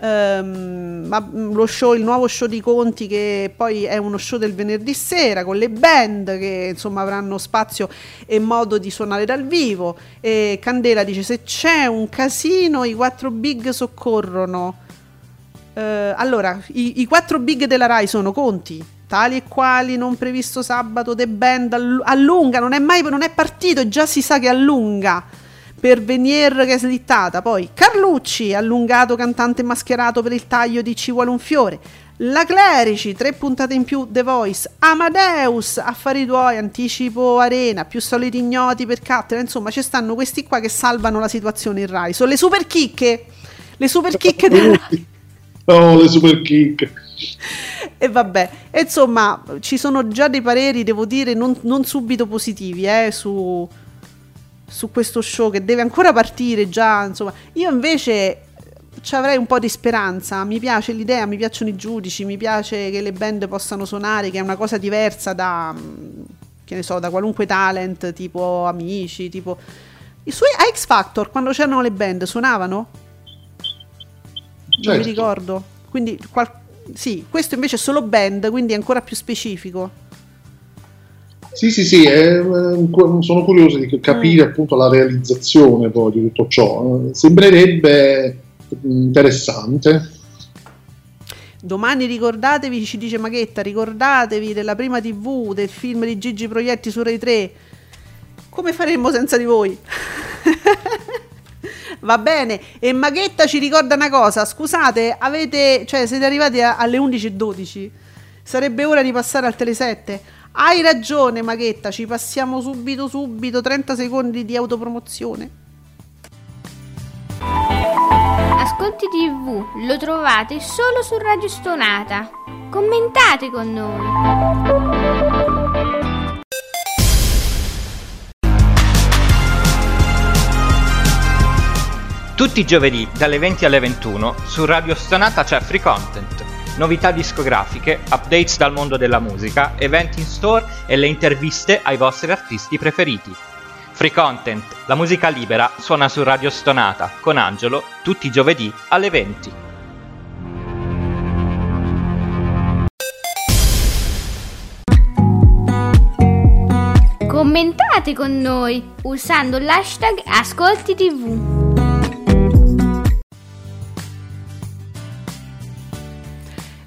Ehm, ma mm, lo show, il nuovo show di Conti, che poi è uno show del venerdì sera con le band che insomma avranno spazio e modo di suonare dal vivo. E Candela dice: Se c'è un casino, i quattro big soccorrono. Eh, allora, i, i quattro big della Rai sono Conti, tali e quali, non previsto sabato, The Band, allu- allunga, non è mai non è partito, già si sa che allunga. Per Venier che è slittata, poi Carlucci, allungato cantante mascherato per il taglio di Ci vuole un fiore. La Clerici, tre puntate in più The Voice, Amadeus, Affari tuoi, anticipo Arena, più soliti ignoti per Cattera, insomma ci stanno questi qua che salvano la situazione in Rai, sono le super chicche, le super chicche del Rai.
Oh, le super kick.
E vabbè, e insomma, ci sono già dei pareri, devo dire, non, non subito positivi eh, su, su questo show che deve ancora partire già. Insomma, io invece ci avrei un po' di speranza. Mi piace l'idea, mi piacciono i giudici, mi piace che le band possano suonare, che è una cosa diversa da, mm, che ne so, da qualunque talent, tipo amici, tipo... I suoi a X Factor, quando c'erano le band, suonavano? Non mi
Certo.
ricordo. Quindi, qual- sì, questo invece è solo band, quindi è ancora più specifico.
Sì, sì, sì, eh, sono curioso di capire appunto la realizzazione poi di tutto ciò. Sembrerebbe interessante.
Domani ricordatevi, ci dice Maghetta, ricordatevi della prima TV, del film di Gigi Proietti su Rai 3. Come faremmo senza di voi? <laughs> Va bene, e Maghetta ci ricorda una cosa, scusate, avete, cioè siete arrivati a- alle 11.12, sarebbe ora di passare al Tele 7. Hai ragione Maghetta, ci passiamo subito subito, 30 secondi di autopromozione.
Ascolti TV lo trovate solo su Radio Stonata. Commentate con noi.
Tutti i giovedì dalle 20 alle 21 su Radio Stonata c'è Free Content, novità discografiche, updates dal mondo della musica, eventi in store e le interviste ai vostri artisti preferiti. Free Content, la musica libera, suona su Radio Stonata con Angelo tutti i giovedì alle 20.
Commentate con noi usando l'hashtag Ascolti TV.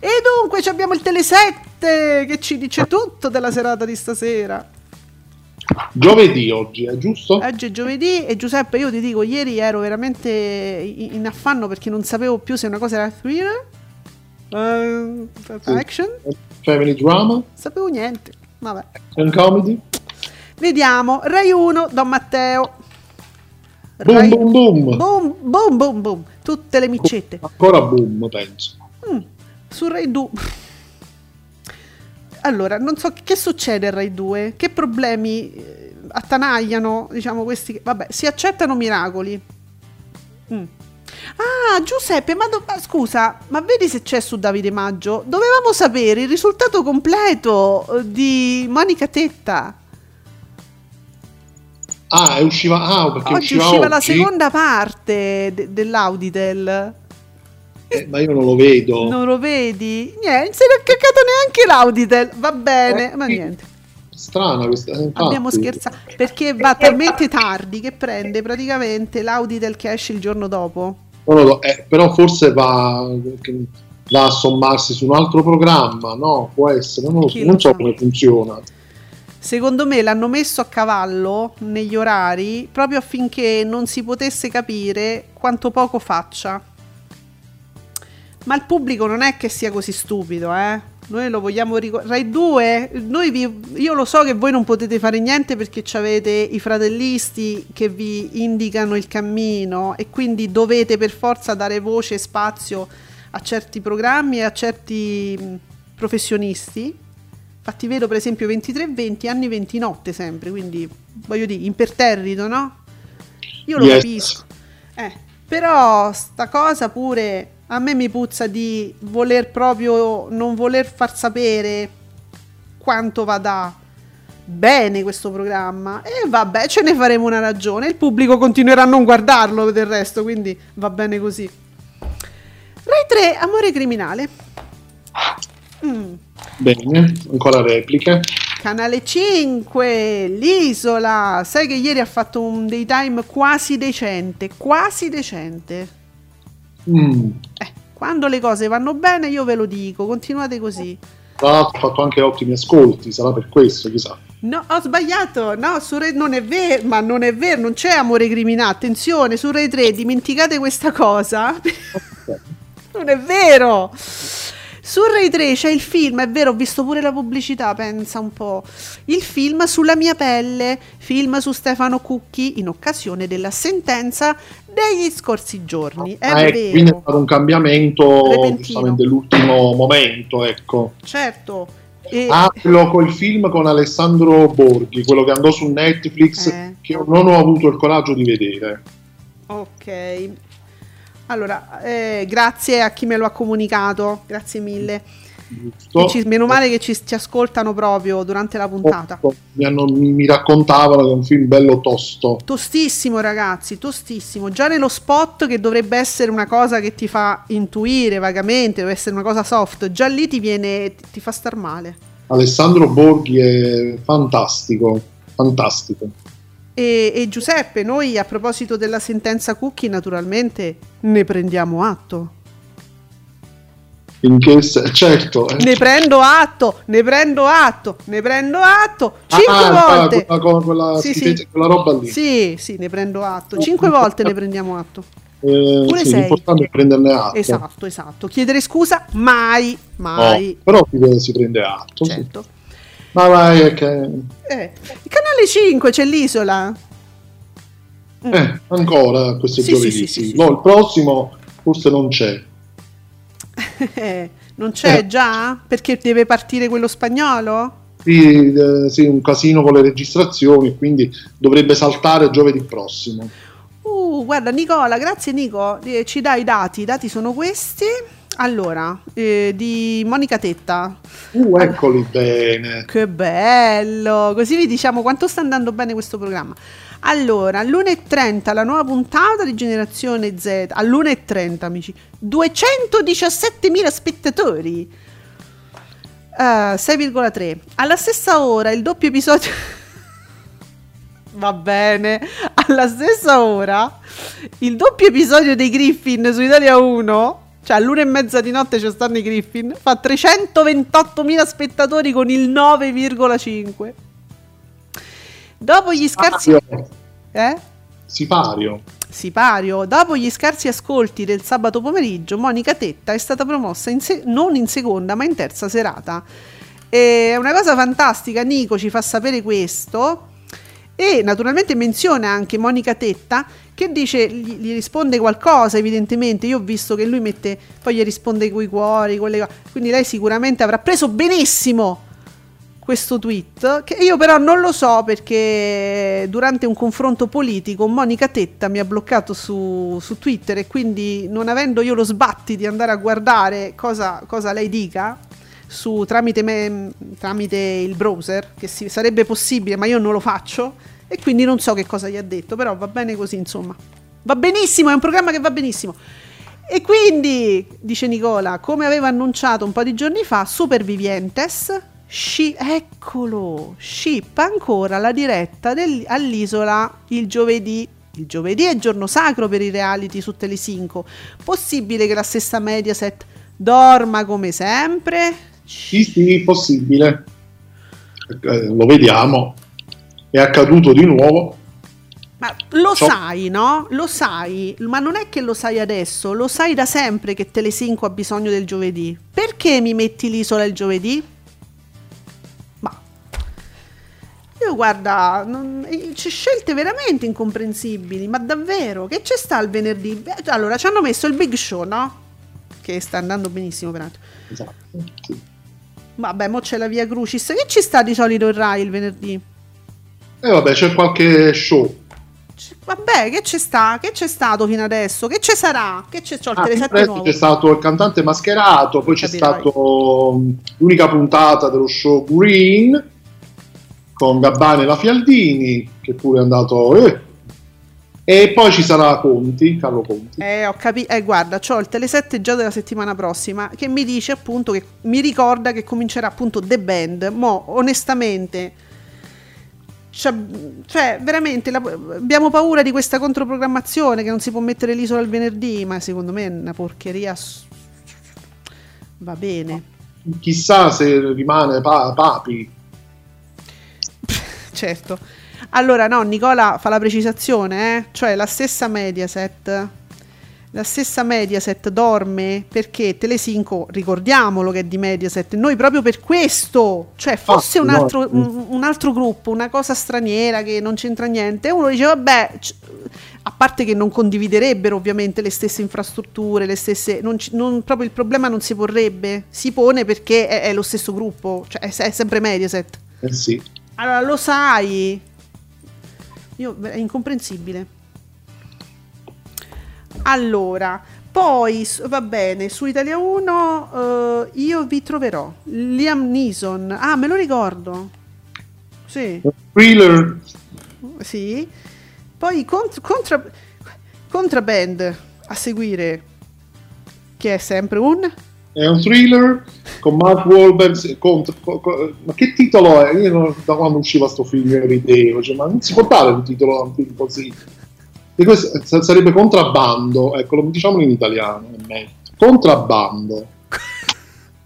E dunque ci abbiamo il Tele 7 Giuseppe che ci dice tutto della serata di stasera.
Giovedì oggi, è giusto?
Oggi è giovedì e Giuseppe io ti dico, ieri ero veramente in affanno perché non sapevo più se una cosa era thriller, eh, action,
Family drama,
sapevo niente. Vabbè.
action comedy.
Vediamo, Rai 1, Don Matteo.
Boom,
Rai-
boom, boom.
boom, boom, boom, boom. Tutte le micette.
Ancora boom, penso.
Mm, su Rai 2. Allora, non so che succede a Rai 2, che problemi eh, attanagliano, diciamo questi. Vabbè, si accettano miracoli. Mm. Ah, Giuseppe, ma, do- ma scusa, ma vedi se c'è su Davide Maggio? Dovevamo sapere il risultato completo eh, di Monica Tetta.
Ah, è usciva, ah, perché
Oggi
usciva,
usciva la
oggi?
seconda parte de- dell'Auditel.
Eh, ma io non lo vedo.
Non lo vedi? Niente, se ne è caccato neanche l'Auditel. Va bene,
Eh,
ma niente.
Strana questa. eh, infatti.
Abbiamo scherzato perché va talmente tardi che prende praticamente l'Auditel che esce il giorno dopo.
Non lo so, eh, però forse va, va a sommarsi su un altro programma, no? Può essere, non, so, non so come funziona.
Secondo me l'hanno messo a cavallo negli orari proprio affinché non si potesse capire quanto poco faccia. Ma il pubblico non è che sia così stupido, eh? Noi lo vogliamo ricordare. Rai 2, noi vi- io lo so che voi non potete fare niente perché avete i fratellisti che vi indicano il cammino e quindi dovete per forza dare voce e spazio a certi programmi e a certi professionisti. Infatti vedo per esempio 23-20 anni 20 notte sempre, quindi voglio dire, imperterrito, no? Io lo
Yes.
capisco. Eh, però sta cosa pure a me mi puzza di voler proprio non voler far sapere quanto vada bene questo programma e vabbè ce ne faremo una ragione il pubblico continuerà a non guardarlo del resto quindi va bene così Rai 3 Amore criminale Mm.
Bene, ancora repliche.
Canale 5, l'isola. Sai che ieri ha fatto un daytime quasi decente, quasi decente.
Mm.
Eh, quando le cose vanno bene io ve lo dico, continuate così.
Tra l'altro ha fatto anche ottimi ascolti, sarà per questo, chissà.
No, ho sbagliato. No, su Rai non è vero, ma non è vero, non c'è amore criminale. Attenzione, su Rai 3 dimenticate questa cosa. <laughs> non è vero. Su Rai 3 c'è il film, è vero, ho visto pure la pubblicità, pensa un po'. Il film sulla mia pelle, film su Stefano Cucchi in occasione della sentenza degli scorsi giorni. È
Ah, ecco,
vero.
quindi è stato un cambiamento
Repentino.
giustamente dell'ultimo momento, ecco.
Certo. E-
Ah, quello col film con Alessandro Borghi, quello che andò su Netflix,
Eh.
che non ho avuto il coraggio di vedere.
Ok. Allora, eh, grazie a chi me lo ha comunicato, grazie mille. Ci- meno male che ci, ci ascoltano proprio durante la puntata.
Mi, hanno- mi- mi raccontavano che è un film bello tosto.
Tostissimo ragazzi, tostissimo. Già nello spot che dovrebbe essere una cosa che ti fa intuire vagamente, deve essere una cosa soft, già lì ti viene, ti, ti fa star male.
Alessandro Borghi è fantastico, fantastico.
E, e Giuseppe, noi a proposito della sentenza Cucchi naturalmente ne prendiamo atto.
Finché se- certo, eh.
Ne prendo atto, ne prendo atto, ne prendo atto. Cinque
Ah,
volte.
Quella, quella, quella
Sì, sì.
quella roba lì.
Sì, sì, ne prendo atto. Cinque volte ne prendiamo atto.
Eh,
Pure
sì,
sei.
l'importante è prenderne atto.
Esatto, esatto. Chiedere scusa mai,
No,
mai.
però si, prende atto. sì.
Certo.
Ma vai, che...
Eh, il canale 5 c'è l'isola.
Eh, ancora questo
Sì,
giovedì.
sì, sì,
sì.
sì, sì,
No,
sì.
il prossimo forse non c'è. <laughs>
Eh, non c'è
Eh.
già? Perché deve partire quello spagnolo?
Sì, eh, sì, un casino con le registrazioni, quindi dovrebbe saltare giovedì prossimo.
Uh, guarda Nicola, grazie Nico, Eh, ci dai i dati, i dati sono questi. Allora, eh, di Monica Tetta.
Uh, eccoli bene.
Che bello! Così vi diciamo quanto sta andando bene questo programma. Allora, all'1.30 la nuova puntata di Generazione Z. All'1.30, amici. 217.000 spettatori. Eh, 6,3. Alla stessa ora il doppio episodio... <laughs> Va bene. Alla stessa ora il doppio episodio dei Griffin su Italia 1 Cioè, all'una e mezza di notte c'è stanno i Griffin. Fa 328.000 spettatori con il 9,5. Dopo gli scarsi... Eh?
Sipario.
Sipario. Dopo gli scarsi ascolti del sabato pomeriggio, Monica Tetta è stata promossa in se- non in seconda, ma in terza serata. È una cosa fantastica. Nico ci fa sapere questo. E naturalmente menziona anche Monica Tetta che dice, gli, gli risponde qualcosa evidentemente, io ho visto che lui mette, poi gli risponde coi cuori, con le quindi lei sicuramente avrà preso benissimo questo tweet, che io però non lo so perché durante un confronto politico Monica Tetta mi ha bloccato su, su Twitter e quindi non avendo io lo sbatti di andare a guardare cosa, cosa lei dica su, tramite, me- tramite il browser, che si- sarebbe possibile ma io non lo faccio e quindi non so che cosa gli ha detto, però va bene così insomma. Va benissimo, è un programma che va benissimo. E quindi, dice Nicola, come aveva annunciato un po' di giorni fa, Supervivientes, sci- eccolo, shippa ancora la diretta del- all'isola il giovedì. Il giovedì è giorno sacro per i reality su Telesinco. Possibile che la stessa Mediaset dorma come sempre?
Sì, sì, possibile. Eh, lo vediamo. È accaduto di nuovo.
Ma lo
Ciao.
sai, no? Lo sai, ma non è che lo sai adesso, lo sai da sempre che Telesinco ha bisogno del giovedì. Perché mi metti l'isola il giovedì? Io guarda, non- eh, c'è scelte veramente incomprensibili, ma davvero, che c'è sta il venerdì? Allora, ci hanno messo il Big Show, no? Che sta andando benissimo peraltro.
Esatto.
Vabbè, mo c'è la Via Crucis. Che ci sta di solito il Rai il venerdì?
E vabbè, c'è qualche show.
C- Vabbè, che c'è sta? Che c'è stato fino adesso? Che ci sarà? Che c'è? C'ho il
Ah,
Tele7
presto
nuovo.
c'è stato il cantante mascherato, poi c'è stato mh, l'unica puntata dello show Green con Gabbani e la Fialdini, che pure è andato... eh. E poi ci sarà Conti, Carlo Conti.
Eh, ho capito. Eh, guarda, c'ho il Tele7 già della settimana prossima che mi dice appunto che mi ricorda che comincerà appunto The Band. Mo, onestamente, cioè, veramente la- abbiamo paura di questa controprogrammazione che non si può mettere l'isola il venerdì, ma secondo me è una porcheria. Va bene.
Chissà se rimane pa- Papi.
Certo. Allora, no, Nicola fa la precisazione, eh? cioè la stessa Mediaset. La stessa Mediaset dorme perché Telesinco, ricordiamolo che è di Mediaset, noi proprio per questo, cioè fosse
Ah,
un, altro, un, un altro gruppo, una cosa straniera che non c'entra niente, uno dice vabbè, c- a parte che non condividerebbero ovviamente le stesse infrastrutture, le stesse, non non- proprio il problema non si porrebbe, si pone perché è, è lo stesso gruppo, cioè è, è sempre Mediaset.
Eh sì.
Allora, lo sai. Io, è incomprensibile. Allora, poi va bene, su Italia 1 eh, io vi troverò. Liam Neeson. Ah, me lo ricordo. Sì,
Thriller,
sì. Poi cont- contra, Contraband a seguire. Che è sempre un...
è un thriller con Mark Wahlberg. contro- co- co- ma che titolo è? Io non- da quando usciva sto film rideo, cioè, ma non si può dare un titolo a un film così. E questo sa- sarebbe contrabbando, ecco, lo diciamolo in italiano. è meglio. Contrabbando.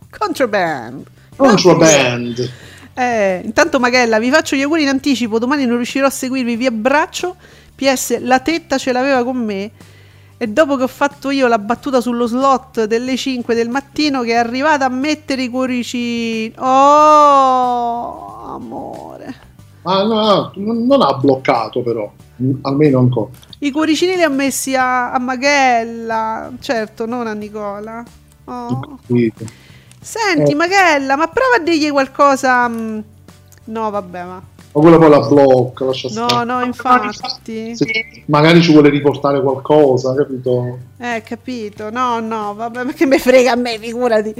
Contraband.
Contraband.
Eh, intanto Magella, vi faccio gli auguri in anticipo, domani non riuscirò a seguirvi, vi abbraccio. PS, la tetta ce l'aveva con me e dopo che ho fatto io la battuta sullo slot delle 5 del mattino che è arrivata a mettere i cuoricini. Oh, amore.
Ah, no, no, non ha bloccato però, almeno ancora.
I cuoricini li ha messi a, a Magella, certo, non a Nicola. Oh. Senti,
Eh.
Magella, ma prova a dirgli qualcosa. mm, No, vabbè, ma.
Ma quella poi la blocca, lascia
No,
stare.
no, infatti.
Se magari ci vuole riportare qualcosa, capito?
Eh, capito. No, no, vabbè, perché me frega a me, figurati.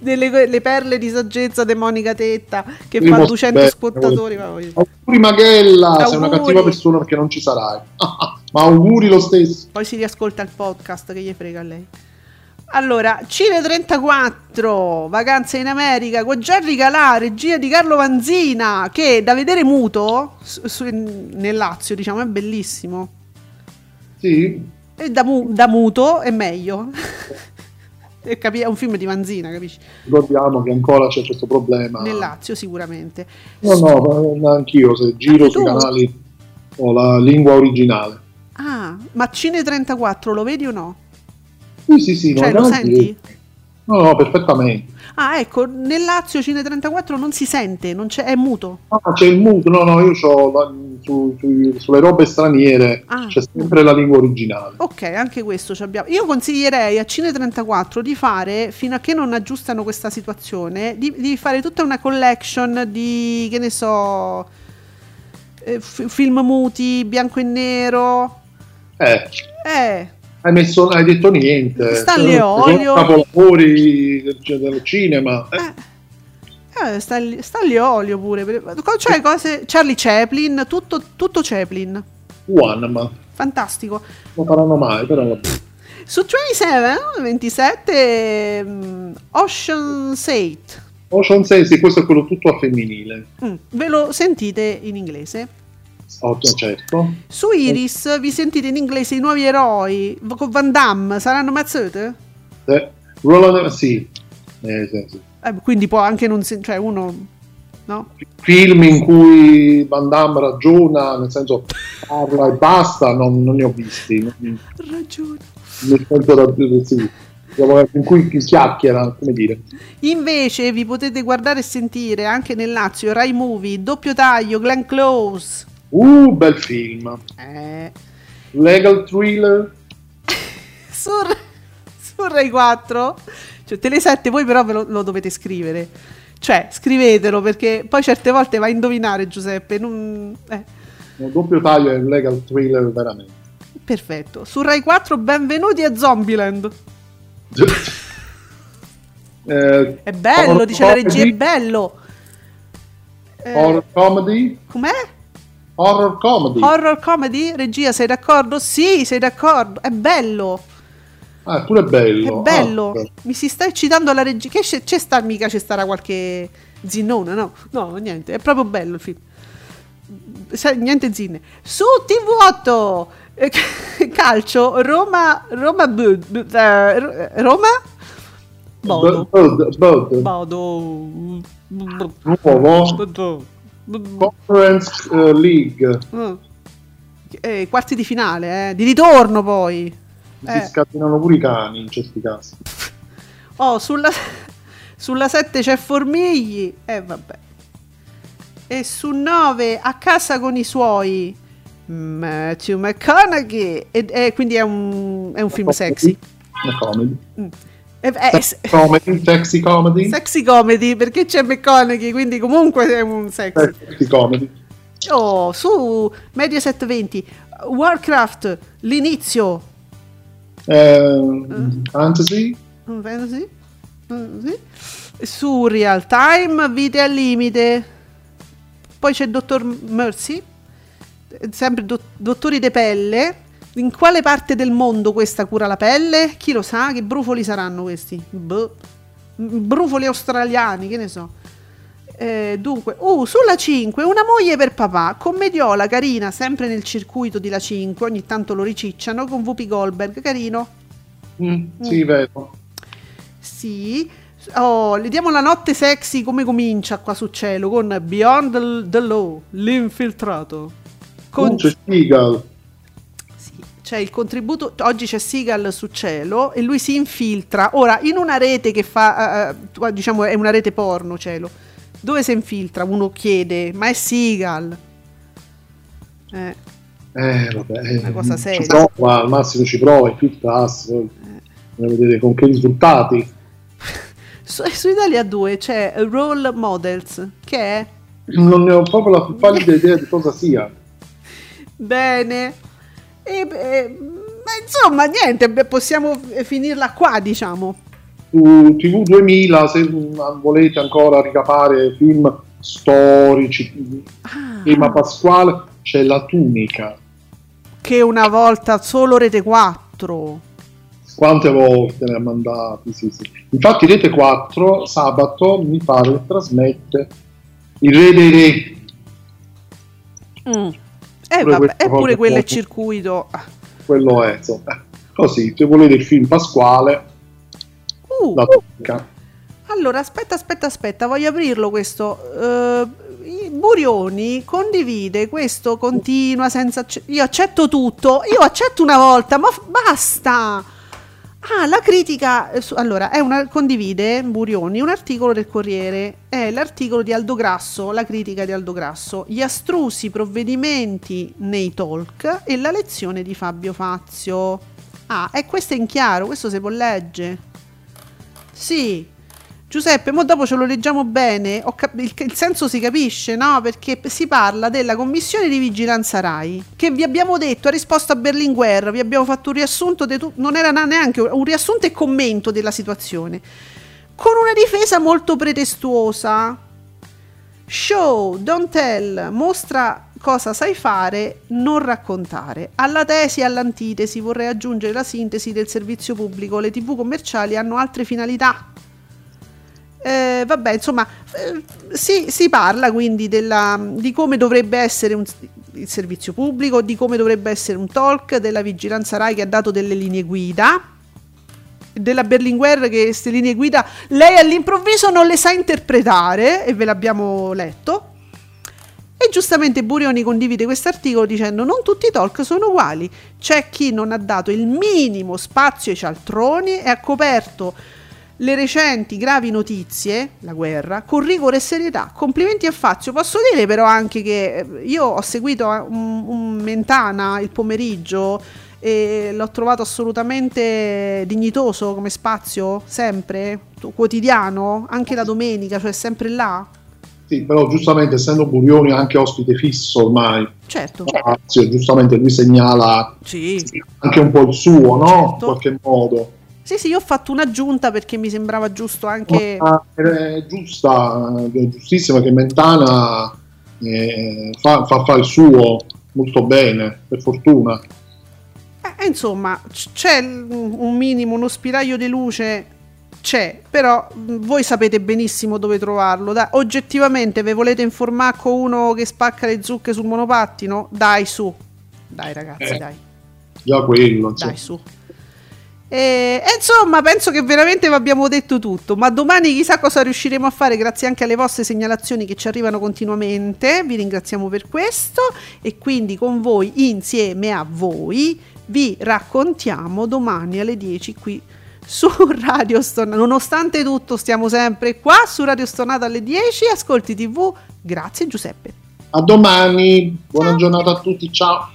Delle le perle di saggezza di Monica Tetta che fa
Primo
200
bene,
ascoltatori. ma voglio-
Auguri Maghella, sei una
Auguri.
cattiva persona perché non ci sarai. <laughs> Ma auguri lo stesso.
Poi si riascolta il podcast che gli frega a lei. Allora, Cine 34, vacanze in America con Jerry Calà, regia di Carlo Vanzina, che da vedere muto su- su- nel Lazio, diciamo, è bellissimo.
Sì,
E da, mu- da muto è meglio. <laughs> E capi- è un film di Vanzina, capisci?
Ricordiamo che ancora c'è questo problema.
Nel Lazio sicuramente.
No, no, anch'io se giro
Anche
sui
tu?
canali ho la lingua originale.
Ah, ma Cine 34 lo vedi o no?
Sì, sì, sì.
Cioè, lo senti?
No, no, perfettamente.
Ah, ecco, nel Lazio Cine 34 non si sente, non c'è, è muto.
No, c'è il muto, no, no, io ho su- su- sulle robe straniere
Ah.
c'è sempre la lingua originale.
Ok, anche questo ci abbiamo. Io consiglierei a Cine 34 di fare, fino a che non aggiustano questa situazione, di, di fare tutta una collection di, che ne so, eh, f- film muti, bianco e nero.
Eh,
Eh,
hai, messo, hai detto niente.
Stanley
Sono-
Olio.
capolavori del, del cinema. Eh,
eh lì olio pure. Cioè, cose, Charlie Chaplin, tutto, tutto Chaplin.
One, ma
Fantastico.
non faranno mai, però.
Su 27, 27, mm, Ocean's 8.
Ocean 6, sì, questo è quello tutto a femminile.
Mm, ve lo sentite in inglese?
Oh, certo.
Su Iris vi sentite in inglese i nuovi eroi con Van Damme saranno mazzate?
Eh, Roland, sì. Eh, sì, sì.
Eh, quindi può anche non sen- cioè uno no?
Film in cui Van Damme ragiona, nel senso parla e basta, non, non ne ho visti. Non-
Ragione.
Nel senso, da- sì, in cui chiacchiera, come dire.
Invece vi potete guardare e sentire anche nel Lazio Rai Movie, doppio taglio, Glenn Close.
Uh, bel film.
Eh,
Legal thriller. <laughs>
su, su Rai 4, cioè Tele7 voi però ve lo, lo dovete scrivere. Cioè, scrivetelo perché poi certe volte va a indovinare Giuseppe. non- eh.
Un doppio taglio è un legal thriller veramente.
Perfetto. Su Rai 4 benvenuti a Zombieland. <laughs>
Eh,
È bello, dice la regia, è
comedy,
bello. Eh,
Horror comedy.
com'è?
Horror comedy.
Horror comedy? Regia, sei d'accordo? Sì, sei d'accordo. È bello.
ah, pure bello.
È bello.
Ah,
Mi si sta eccitando la regia. Che c'è, c'è sta mica c'è starà qualche zinnona, no? No, niente, è proprio bello il film. Sai, niente zinne. Su TV8 eh, <laughs> calcio Roma Roma bu- bu- eh, Roma Bodo.
Bird, Bird.
Bodo.
Nuovo. Conference eh, League.
Mm. Eh, quarti di finale, eh. Di ritorno poi.
Si
Eh.
scatenano pure i cani in certi casi. <laughs>
Oh, sulla, sulla 7 c'è Formigli. E vabbè. E su 9 a casa con i suoi. Matthew McConaughey. E, e quindi è un, è un film sexy.
Una comedy.
Eh, eh,
Sexy comedy. Sexy comedy.
sexy comedy perché c'è McConaughey, quindi comunque è un sexy.
Sexy comedy.
Oh, su Mediaset 20 Warcraft, l'inizio.
Eh, Fantasy.
Mm, Fantasy? Sì. Su Real Time, Vite al limite. Poi c'è Dottor Mercy, sempre do- Dottori de Pelle. In quale parte del mondo questa cura la pelle? Chi lo sa? Che brufoli saranno questi? Boh. Mm, Brufoli australiani, che ne so. Eh, dunque, uh, sulla 5, una moglie per papà, commediola carina, sempre nel circuito di La 5, ogni tanto lo ricicciano, con Whoopi Goldberg, carino.
Mm, sì, vero.
Sì. Oh, le diamo la notte sexy come comincia qua su cielo con Beyond the, Law, l'infiltrato. Con,
c'è Seagal.
C'è il contributo. Oggi c'è Seagal su cielo e lui si infiltra. Ora, in una rete che fa, eh, eh, diciamo, è una rete porno, cielo. Dove si infiltra? Uno chiede, ma è Seagal. Eh,
Eh, vabbè. eh,
Una cosa
ci
seria.
prova, al massimo ci prova, infiltrarsi. Poi bisogna vedere con che risultati. <laughs>
su, su Italia 2 c'è Role Models, che è
Non ne ho proprio la più pallida idea di cosa sia. <laughs>
Bene. E, beh, ma insomma, niente, possiamo eh, finirla qua, diciamo.
Su TV 2000, se volete ancora ricapare film storici,
Ah.
tema pasquale, c'è La Tunica.
Che una volta solo Rete 4.
Quante volte ne ha mandati? Sì, sì. Infatti, Rete 4 sabato mi pare che trasmette Il Re dei Re.
Mm. Eh,
Pure
vabbè, eppure
proprio
quello è circuito. Ah.
Quello è, insomma. Così, se volete il film pasquale,
Uh,
la tecnica.
allora, aspetta, aspetta, aspetta, voglio aprirlo questo. Eh, i- Burioni condivide questo, continua senza... io accetto tutto, io accetto una volta, ma f- basta! Ah, la critica... eh, Allora, una, condivide Burioni un articolo del Corriere, è l'articolo di Aldo Grasso, la critica di Aldo Grasso, gli astrusi provvedimenti nei talk e la lezione di Fabio Fazio. Ah, e questo è in chiaro, questo si può leggere. Sì. Giuseppe, mo dopo ce lo leggiamo bene, cap- il, il senso si capisce, no? Perché si parla della commissione di vigilanza RAI, che vi abbiamo detto, ha risposto a Berlinguer, vi abbiamo fatto un riassunto, tu- non era neanche un riassunto e commento della situazione, con una difesa molto pretestuosa. Show, don't tell, mostra cosa sai fare, non raccontare. Alla tesi e all'antitesi vorrei aggiungere la sintesi del servizio pubblico. Le tv commerciali hanno altre finalità. Eh, vabbè, insomma, eh, si, si parla quindi della- di come dovrebbe essere un- il servizio pubblico, di come dovrebbe essere un talk, della vigilanza RAI che ha dato delle linee guida, della Berlinguer che queste linee guida lei all'improvviso non le sa interpretare e ve l'abbiamo letto. E giustamente Burioni condivide questo articolo dicendo non tutti i talk sono uguali, c'è chi non ha dato il minimo spazio ai cialtroni e ha coperto le recenti gravi notizie, la guerra, con rigore e serietà. Complimenti a Fazio. Posso dire però anche che eh, io ho seguito eh, un, un Mentana il pomeriggio e l'ho trovato assolutamente dignitoso come spazio, sempre, quotidiano, anche la domenica, cioè sempre là.
Sì, però giustamente essendo Burioni anche ospite fisso ormai,
Certo.
Fazio, giustamente lui segnala
Sì.
anche un po' il suo, no?
Certo.
In qualche modo.
Sì, sì, io ho fatto un'aggiunta perché mi sembrava giusto anche...
Ma è giusta, è giustissima che Mentana eh, fa, fa, fa il suo molto bene, per fortuna.
Eh, insomma, c- c'è un minimo, uno spiraglio di luce, c'è, però voi sapete benissimo dove trovarlo. Dai, oggettivamente, ve volete informare con uno che spacca le zucche sul monopattino? Dai, su. Dai, ragazzi,
Eh,
dai,
Già quello, insomma.
dai, su. E, e insomma, penso che veramente vi abbiamo detto tutto. Ma domani chissà cosa riusciremo a fare, grazie anche alle vostre segnalazioni che ci arrivano continuamente. Vi ringraziamo per questo. E quindi con voi, insieme a voi, vi raccontiamo domani alle 10 qui su Radio Stonata. Nonostante tutto, stiamo sempre qua su Radio Stonata alle 10. Ascolti TV. Grazie, Giuseppe.
A domani, buona giornata a tutti, ciao.